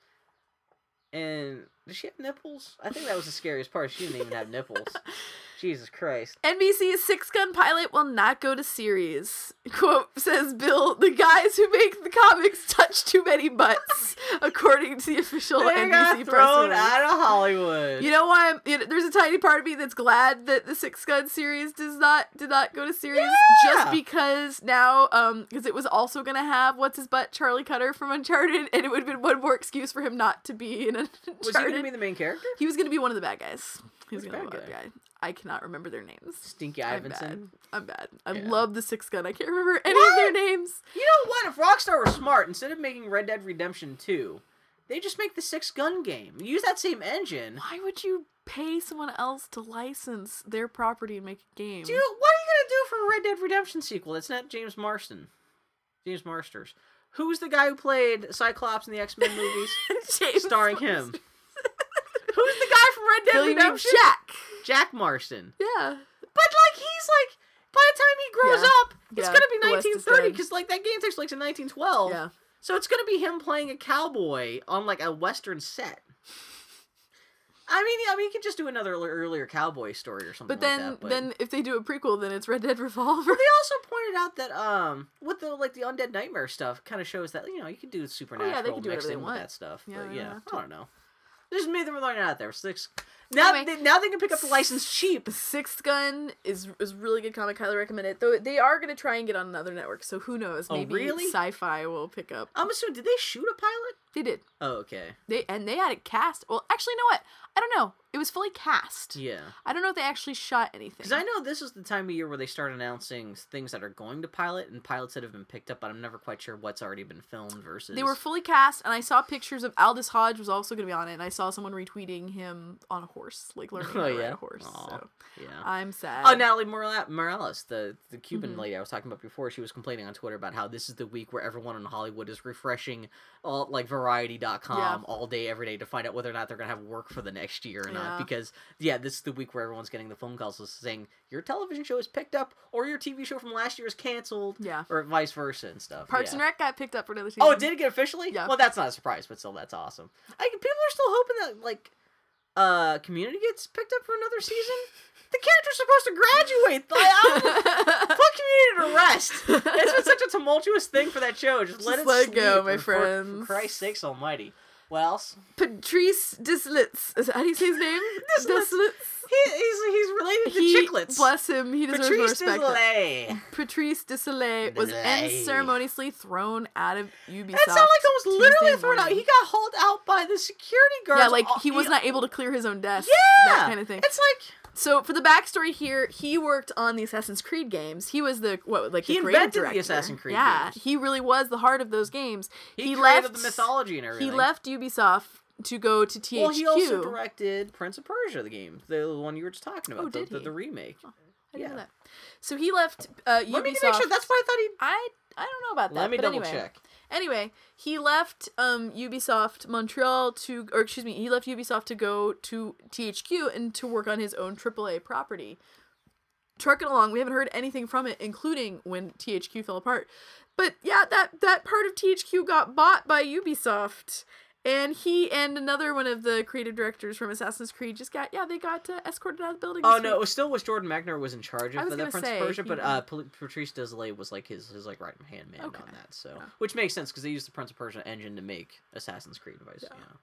And did she have nipples? I think that was the scariest part. She didn't even have nipples. Jesus Christ. NBC's Sixth Gun Pilot will not go to series. Quote says Bill, the guys who make the comics touch too many butts, according to the official They NBC got press thrown release. out of Hollywood. You know why? I'm, you know, there's a tiny part of me that's glad that the Sixth Gun series does not did not go to series, just because now, um, because it was also gonna have what's his butt Charlie Cutter from Uncharted, and it would have been one more excuse for him not to be in Uncharted. was he going to be the main character? He was gonna be one of the bad guys. He was Which gonna be bad one of guy. I cannot remember their names. Stinky I'm bad. I'm bad. I Yeah. love the Sixth Gun. I can't remember any of their names. You know what? If Rockstar were smart, instead of making Red Dead Redemption 2, they just make the six gun game. Use that same engine. Why would you pay someone else to license their property and make a game? Dude, what are you gonna do for a Red Dead Redemption sequel? That's not James Marston. James Marsters. Who's the guy who played Cyclops in the X Men movies? Starring him. Who's the Red Dead Billy named Redemption? Jack. Jack Marston. Yeah. But like he's like by the time he grows Yeah. up, it's Yeah, gonna be the West is 1930 because like that game takes place in 1912. Yeah. So it's gonna be him playing a cowboy on like a western set. I mean, I mean, you could just do another earlier cowboy story or something But then, like that. But then if they do a prequel, then it's Red Dead Revolver. But they also pointed out that um, with the like the undead nightmare stuff, kind of shows that you know you can do supernatural Oh, yeah, they can do mixed whatever they want. that stuff. Yeah, but they yeah, I don't know. Just made them throwing it out there. Six. Now, Anyway. they, now they can pick up the license cheap. Sixth Gun is is really good comic. Highly recommend it. Though they are gonna try and get on another network, so who knows? Oh, Maybe really? Sci-Fi will pick up. I'm assuming did they shoot a pilot? They did. Oh, okay. They and they had it cast. Well, actually, you know what? I don't know. It was fully cast. Yeah. I don't know if they actually shot anything. Because I know this is the time of year where they start announcing things that are going to pilot and pilots that have been picked up, but I'm never quite sure what's already been filmed versus. They were fully cast, and I saw pictures of Aldis Hodge was also going to be on it, and I saw someone retweeting him on a horse, like learning how Oh, to ride a horse. Aw. So Yeah. I'm sad. Oh, Natalie Morale- Morales, the the Cuban Mhm. lady I was talking about before, she was complaining on Twitter about how this is the week where everyone in Hollywood is refreshing all like Variety.com Yeah. all day every day to find out whether or not they're gonna have work for the next year or Yeah. not. Because yeah, this is the week where everyone's getting the phone calls saying your television show is picked up or your TV show from last year is canceled, Yeah. or vice versa and stuff. Parks yeah. and Rec got picked up for another season. Oh, it did it get officially? Yeah. Well, that's not a surprise, but still, that's awesome. I, people are still hoping that like, uh, Community gets picked up for another season. The character's supposed to graduate. Like, I'm, put Community to rest. It's been such a tumultuous thing for that show. Just, let it let go, my for- For. Christ's sakes Almighty. What else? Patrice Deslitz. Is that how do you say his name? Deslitz. He, he's he's related to He, Chiclets. bless him, he deserves Patrice respect. Desilets. Patrice Desilets was unceremoniously thrown out of Ubisoft. That sounded like almost literally Tuesday thrown out. He got hauled out by the security guards. Yeah, like uh, he was not able to clear his own desk. Yeah, that kind of thing. It's like So for the backstory here, he worked on the Assassin's Creed games. He was the what like He the creative invented the director. Assassin's Creed Yeah, games. he really was the heart of those games. he, He left the mythology and everything. He left Ubisoft to go to THQ. Well, he also directed Prince of Persia, the game, the one you were just talking about, Oh, the, did the, he? the remake. I didn't know that. So he left uh, Ubisoft. Let me make sure. That's what I thought he. I I don't know about that. Let me but double anyway. check. Anyway, he left um, Ubisoft Montreal to, or excuse me, he left Ubisoft to go to THQ and to work on his own AAA property. Trucking along, we haven't heard anything from it, including when THQ fell apart. But yeah, that that part of THQ got bought by Ubisoft, and he and another one of the creative directors from Assassin's Creed just got yeah they got uh, escorted out of the building. Oh no, week. it was still was Jordan Mechner was in charge of the Prince say, of Persia, but uh, Patrice Desilets was like his his like right hand man Okay. on that. So, Yeah. which makes sense because they used the Prince of Persia engine to make Assassin's Creed, vice. Yeah. You know.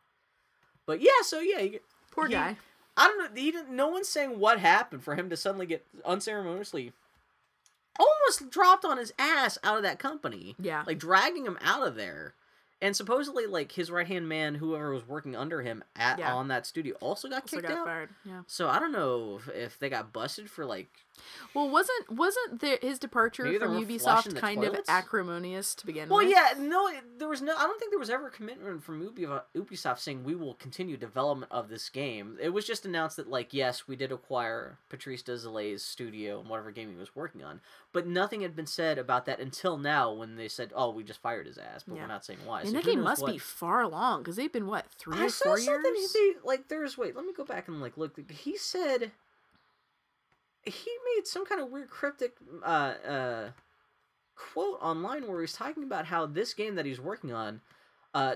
But yeah, so yeah, you, Poor He- guy. I don't know. He didn't, no one's saying what happened for him to suddenly get unceremoniously almost dropped on his ass out of that company. Yeah. Like dragging him out of there. And supposedly, like his right hand man, whoever was working under him at Yeah. on that studio, also got Also kicked got out. fired. Yeah. So I don't know if, if they got busted for like. Well, wasn't wasn't the, his departure Maybe from Ubisoft kind toilets? of acrimonious to begin Well, with? Well, yeah, no, there was no. I don't think there was ever a commitment from Ubisoft saying we will continue development of this game. It was just announced that, like, yes, we did acquire Patrice Desilets's studio and whatever game he was working on, but nothing had been said about that until now when they said, "Oh, we just fired his ass," but Yeah. we're not saying why. And so that game must what- be far along because they've been what three I or saw four something. years. They like there's wait. Let me go back and like look. He said he made some kind of weird cryptic uh, uh, quote online where he's talking about how this game that he's working on, uh,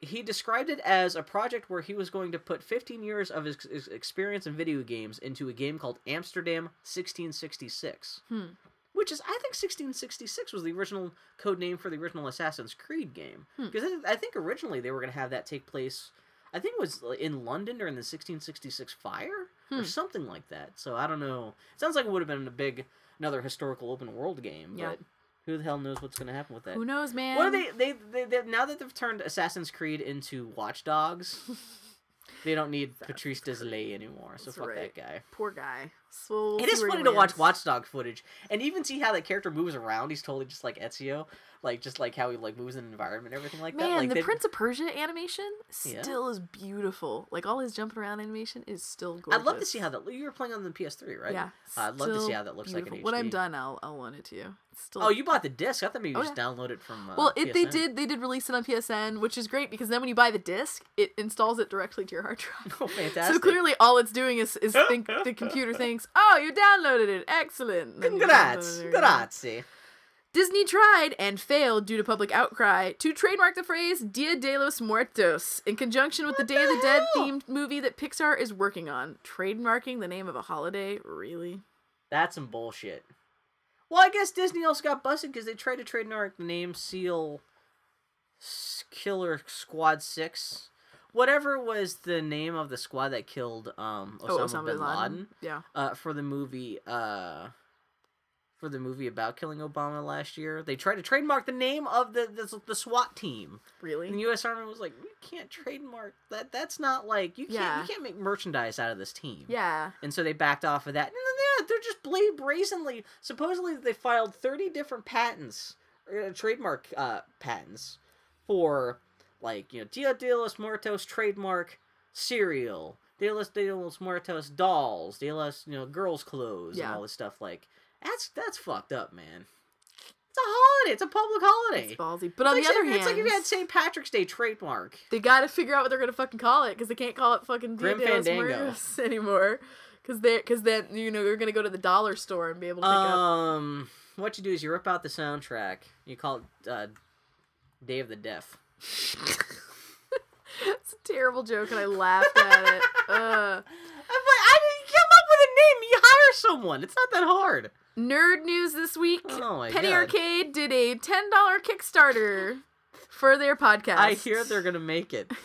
he described it as a project where he was going to put 15 years of his, his experience in video games into a game called Amsterdam 1666. Hmm. Which is, I think, 1666 was the original code name for the original Assassin's Creed game. Hmm. Because I think originally they were going to have that take place I think it was in London during the 1666 fire Hmm. or something like that. So I don't know. It sounds like it would have been a big another historical open world game, Yeah. but who the hell knows what's going to happen with that? Who knows, man? What are they, they, they, they? Now that they've turned Assassin's Creed into Watch Dogs, they don't need Patrice Desilets anymore. So That's fuck right. that guy. Poor guy. So we'll It is funny to watch. Watchdog footage and even see how that character moves around. He's totally just like Ezio, like just like how he like moves in an environment, and everything like Man, that. Like the they- Prince of Persia animation Yeah. still is beautiful. Like all his jumping around animation is still gorgeous. I'd love to see how that. You were playing on the PS3, right? Yeah, I'd love to see how that looks like beautiful. When I'm done, I'll I'll loan it to you. Still Oh, you bought the disc? I thought maybe you Oh, just download it from. Uh, well, it, they did they did release it on PSN, which is great because then when you buy the disc, it installs it directly to your hard drive. Oh, fantastic! So clearly, all it's doing is, is think the computer thinks, "Oh, you downloaded it, excellent." then Congrats, it. grazie. Disney tried and failed due to public outcry to trademark the phrase Dia de los Muertos in conjunction with the What Day of the the Dead themed movie that Pixar is working on. Trademarking the name of a holiday? Really? That's some bullshit. Well, I guess Disney also got busted because they tried to trademark the name Seal Killer Squad Six, whatever was the name of the squad that killed um Osama, oh, Osama bin Laden. Yeah. uh, for the movie uh for the movie about killing Obama last year. They tried to trademark the name of the the, the SWAT team. Really? And the U.S. Army was like, "You can't trademark that. That's not like you can't Yeah. you can't make merchandise out of this team." yeah. And so they backed off of that. And then yeah, they're just blade brazenly. Supposedly they filed thirty different patents, uh, trademark uh, patents for like you know Dia de los Muertos trademark cereal, Dia de los, de los Muertos dolls, Dia de los you know girls clothes and all this stuff. Like that's that's fucked up, man. It's a holiday. It's a public holiday. It's ballsy. But on It's the like, other hand, it's like if you had St. Patrick's Day trademark. they got to figure out what they're gonna fucking call it because they can't call it fucking Dia Grim de los Fandango. Muertos anymore. Because they, because then you know you're gonna go to the dollar store and be able to pick up. Um, what you do is you rip out the soundtrack. You call it uh, Day of the Deaf. It's a terrible joke, and I laughed at it. Uh, But I didn't come up with a name. You hire someone. It's not that hard. nerd news this week: Oh my Penny God. Arcade did a ten dollar Kickstarter for their podcast. I hear they're gonna make it.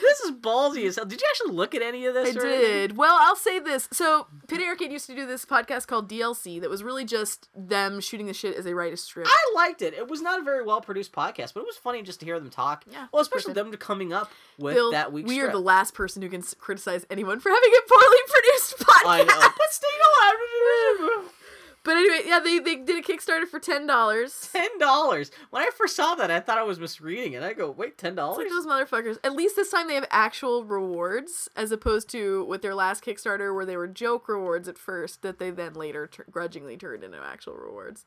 this is ballsy as hell. Did you actually look at any of I this? anything? did. Well, I'll say this. So, Penny Arcade used to do this podcast called DLC that was really just them shooting the shit as they write a script. I liked it. It was not a very well produced podcast, but it was funny just to hear them talk. Yeah, Well, especially them coming up with Bill, that week's we are the last person who can s- criticize anyone for having a poorly produced podcast. I know, but still, But anyway, yeah, they, they did a Kickstarter for ten dollars. ten dollars. When I first saw that, I thought I was misreading it. I go, wait, ten dollars? like those motherfuckers. At least this time they have actual rewards, as opposed to with their last Kickstarter where they were joke rewards at first that they then later tr- grudgingly turned into actual rewards.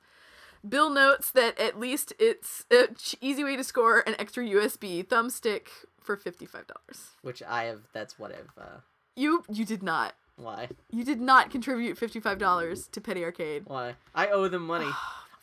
Bill notes that at least it's a ch- easy way to score an extra USB thumbstick for fifty five dollars. Which I have. That's what I've. Uh, You you did not. Why? You did not contribute fifty five dollars to Penny Arcade. Why? I owe them money.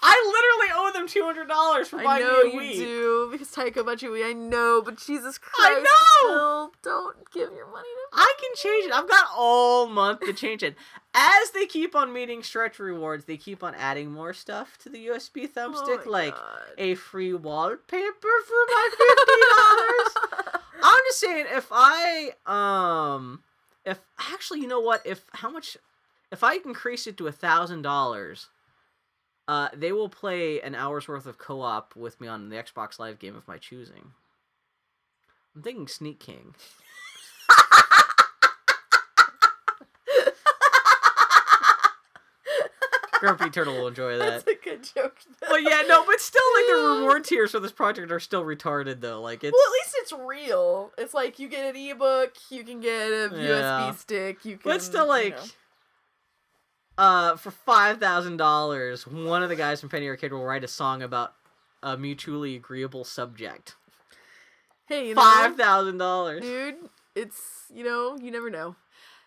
I literally owe them two hundred dollars for I buying know me a you Wii. do because Taika Waititi. I know, but Jesus Christ, I know! Bill, don't give your money to. Me. I can change it. I've got all month to change it. As they keep on meeting stretch rewards, they keep on adding more stuff to the USB thumbstick, Oh like God. a free wallpaper for my fifty dollars. I'm just saying if I um if actually you know what if how much if I increase it to a thousand dollars, uh they will play an hour's worth of co-op with me on the Xbox Live game of my choosing. I'm thinking Sneak King. Grumpy Turtle will enjoy that. That's a good joke. But yeah, no, but still, like the reward tiers for this project are still retarded though. Like it's Well, at least it's real. It's like you get an ebook, you can get a Yeah. USB stick, you can. But still, you like, know. uh, for five thousand dollars, one of the guys from Penny Arcade will write a song about a mutually agreeable subject. hey, you know, Five thousand dollars. dude, it's you know you never know.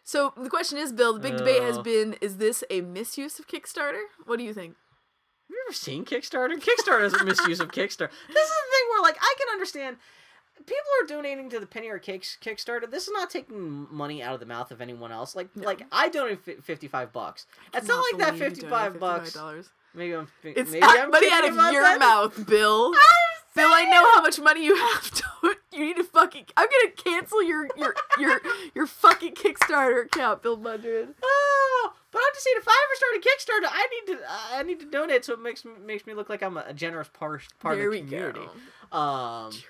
So the question is, Bill. The big debate has uh. been: Is this a misuse of Kickstarter? What do you think? Have you ever seen Kickstarter? Kickstarter is a misuse of Kickstarter. This is the thing where, like, I can understand. People are donating to the Penny Arcade Kickstarter. This is not taking money out of the mouth of anyone else. Like, No. like I donated fi- fifty-five bucks. It's not like that fifty-five bucks. Maybe I'm. It's maybe not I'm money out of your that. mouth, Bill. Bill, I know how much money you have. To, you need to fucking. I'm gonna cancel your your your your fucking Kickstarter account, Bill Mudron. Oh, but I'm just saying, if I ever start a Kickstarter, I need to I need to donate so it makes makes me look like I'm a generous part part there of the community. go. Um, Dear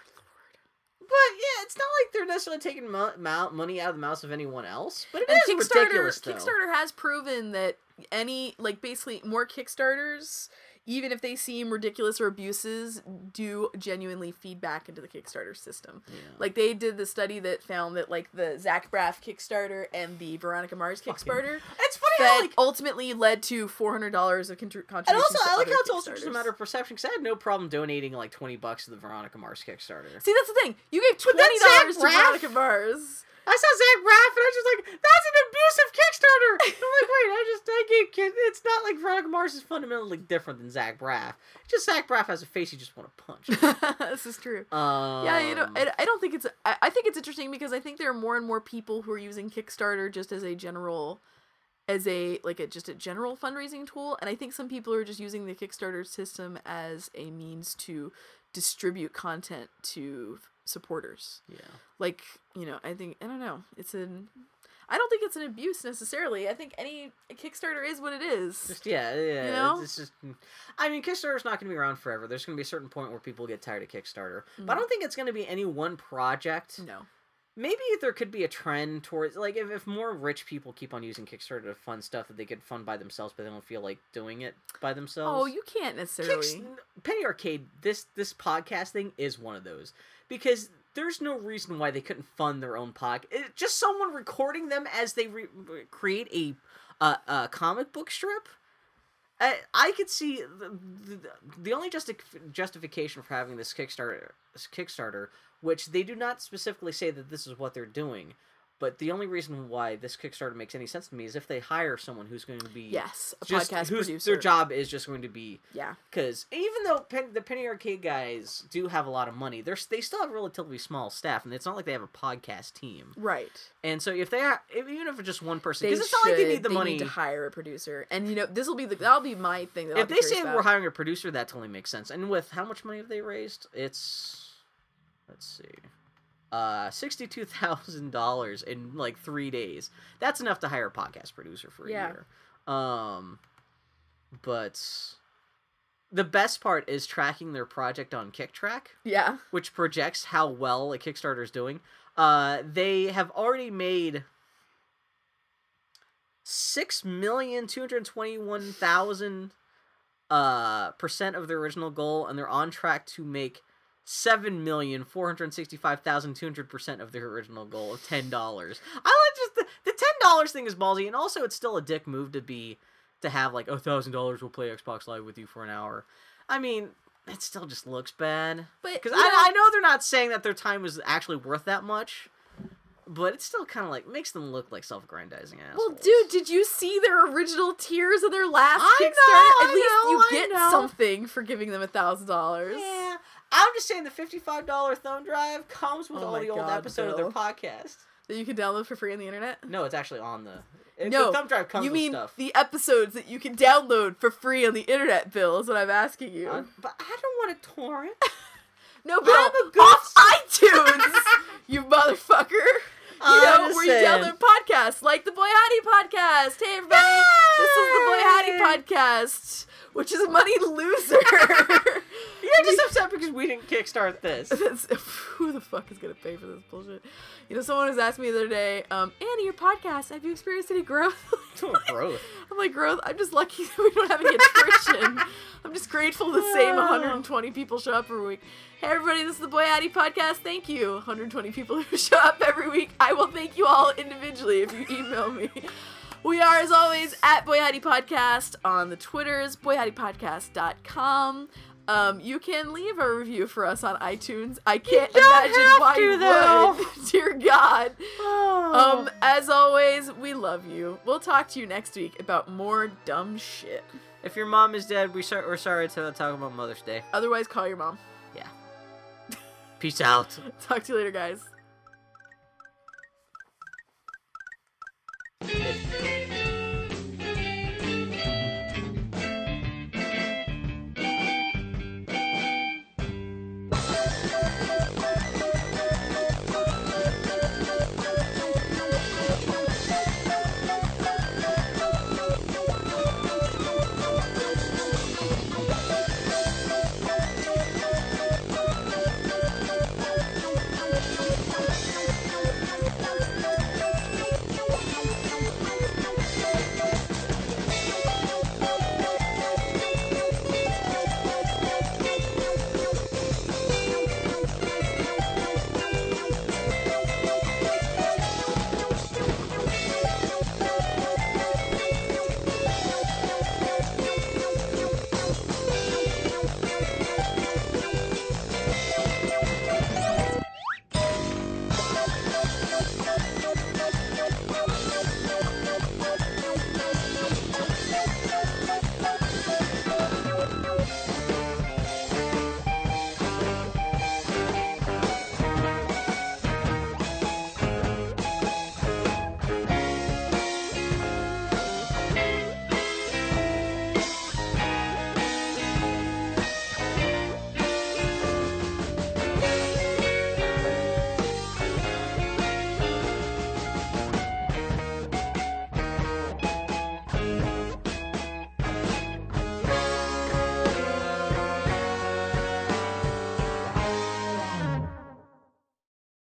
but yeah, it's not like they're necessarily taking mo- mo- money out of the mouths of anyone else. But it And is Kickstarter, ridiculous, though. Kickstarter has proven that any like basically more Kickstarters, even if they seem ridiculous or abuses, do genuinely feed back into the Kickstarter system. Yeah. Like they did the study that found that like the Zach Braff Kickstarter and the Veronica Mars Fucking- Kickstarter it's funny how that like. ultimately led to four hundred dollars of contr- contributions. And also, I like how it's also just a matter of perception. Because I had no problem donating like twenty bucks to the Veronica Mars Kickstarter. See, that's the thing. You gave twenty dollars to. Veronica Mars. I saw Zach Braff and I was just like, that's an abusive Kickstarter. I'm like, wait, I just I kid. It's not like Veronica Mars is fundamentally different than Zach Braff. Just Zach Braff has a face you just want to punch. this is true. Um, Yeah, you know, I, I don't think it's. I, I think it's interesting because I think there are more and more people who are using Kickstarter just as a general, as a like a just a general fundraising tool, and I think some people are just using the Kickstarter system as a means to distribute content to supporters. yeah. Like you know, I think I don't know. It's an. I don't think it's an abuse necessarily. I think any Kickstarter is what it is. Just yeah, yeah. You know? It's just, I mean, Kickstarter's not going to be around forever. There's going to be a certain point where people get tired of Kickstarter, but I Mhm. don't think it's going to be any one project. no. Maybe there could be a trend towards like if, if more rich people keep on using Kickstarter to fund stuff that they could fund by themselves, but they don't feel like doing it by themselves. Oh, you can't necessarily. Kicks- Penny Arcade, this this podcast thing is one of those because there's no reason why they couldn't fund their own podcast. Just someone recording them as they re- create a uh, a comic book strip. I, I could see the, the, the only justi- justification for having this Kickstarter this Kickstarter, which they do not specifically say that this is what they're doing, but the only reason why this Kickstarter makes any sense to me is if they hire someone who's going to be yes, a just podcast producer. their job is just going to be Yeah. because even though Pen- the Penny Arcade guys do have a lot of money, they're they still have relatively small staff, and it's not like they have a podcast team. Right. And so if they are, if, even if it's just one person, because it's not like they need the they money. Need to hire a producer, and you know this will be the that'll be my thing. That if they say about. we're hiring a producer, that totally makes sense. And with how much money have they raised? It's let's see, uh, sixty-two thousand dollars in like three days. That's enough to hire a podcast producer for a Yeah. year. Um, but the best part is tracking their project on Kicktraq. yeah, which projects how well a Kickstarter is doing. Uh, they have already made six million two hundred twenty-one thousand uh percent of their original goal, and they're on track to make seven million four hundred sixty-five thousand two hundred percent of their original goal of ten dollars. I like just the, the ten dollars thing is ballsy, and also it's still a dick move to be to have like a thousand dollars We'll play Xbox Live with you for an hour. I mean, it still just looks bad. but Because you know, I, I know they're not saying that their time is actually worth that much, but it still kind of like makes them look like self-aggrandizing assholes. Well, dude, did you see their original tiers of their last I Kickstarter? know, At I least know, you I get know. something for giving them a thousand dollars. yeah, I'm just saying the fifty-five dollar thumb drive comes with Oh all the old God, episodes of their podcast. That you can download for free on the internet. No, it's actually on the. it- No, the thumb drive comes you with mean stuff. the episodes that you can download for free on the internet, Bill? Is what I'm asking you. Uh, but I don't want a torrent. No, but I'm a good off iTunes, you motherfucker. You know, where you download podcasts like the Boy Howdy podcast. Hey, everybody, this is the Boy Yay! podcast, which is a money loser. You're just upset because we didn't kickstart this. That's, who the fuck is gonna pay for this bullshit? You know, someone was asking me the other day, um, Annie, your podcast, have you experienced any growth? growth. I'm like, growth? I'm just lucky that we don't have any attrition. I'm just grateful the same 120 people show up every week. Hey, everybody, this is the Boy Howdy podcast. Thank you, 120 people who show up every week. I will thank you all individually if you email me. We are, as always, at Boy Howdy Podcast on the Twitters, boyhattipodcast.com. Um, you can leave a review for us on iTunes. I can't imagine why to, you would. Dear God. Oh. Um, as always, we love you. We'll talk to you next week about more dumb shit. if your mom is dead, we sor- we're sorry to talk about Mother's Day. Otherwise, call your mom. Yeah. Peace out. Talk to you later, guys.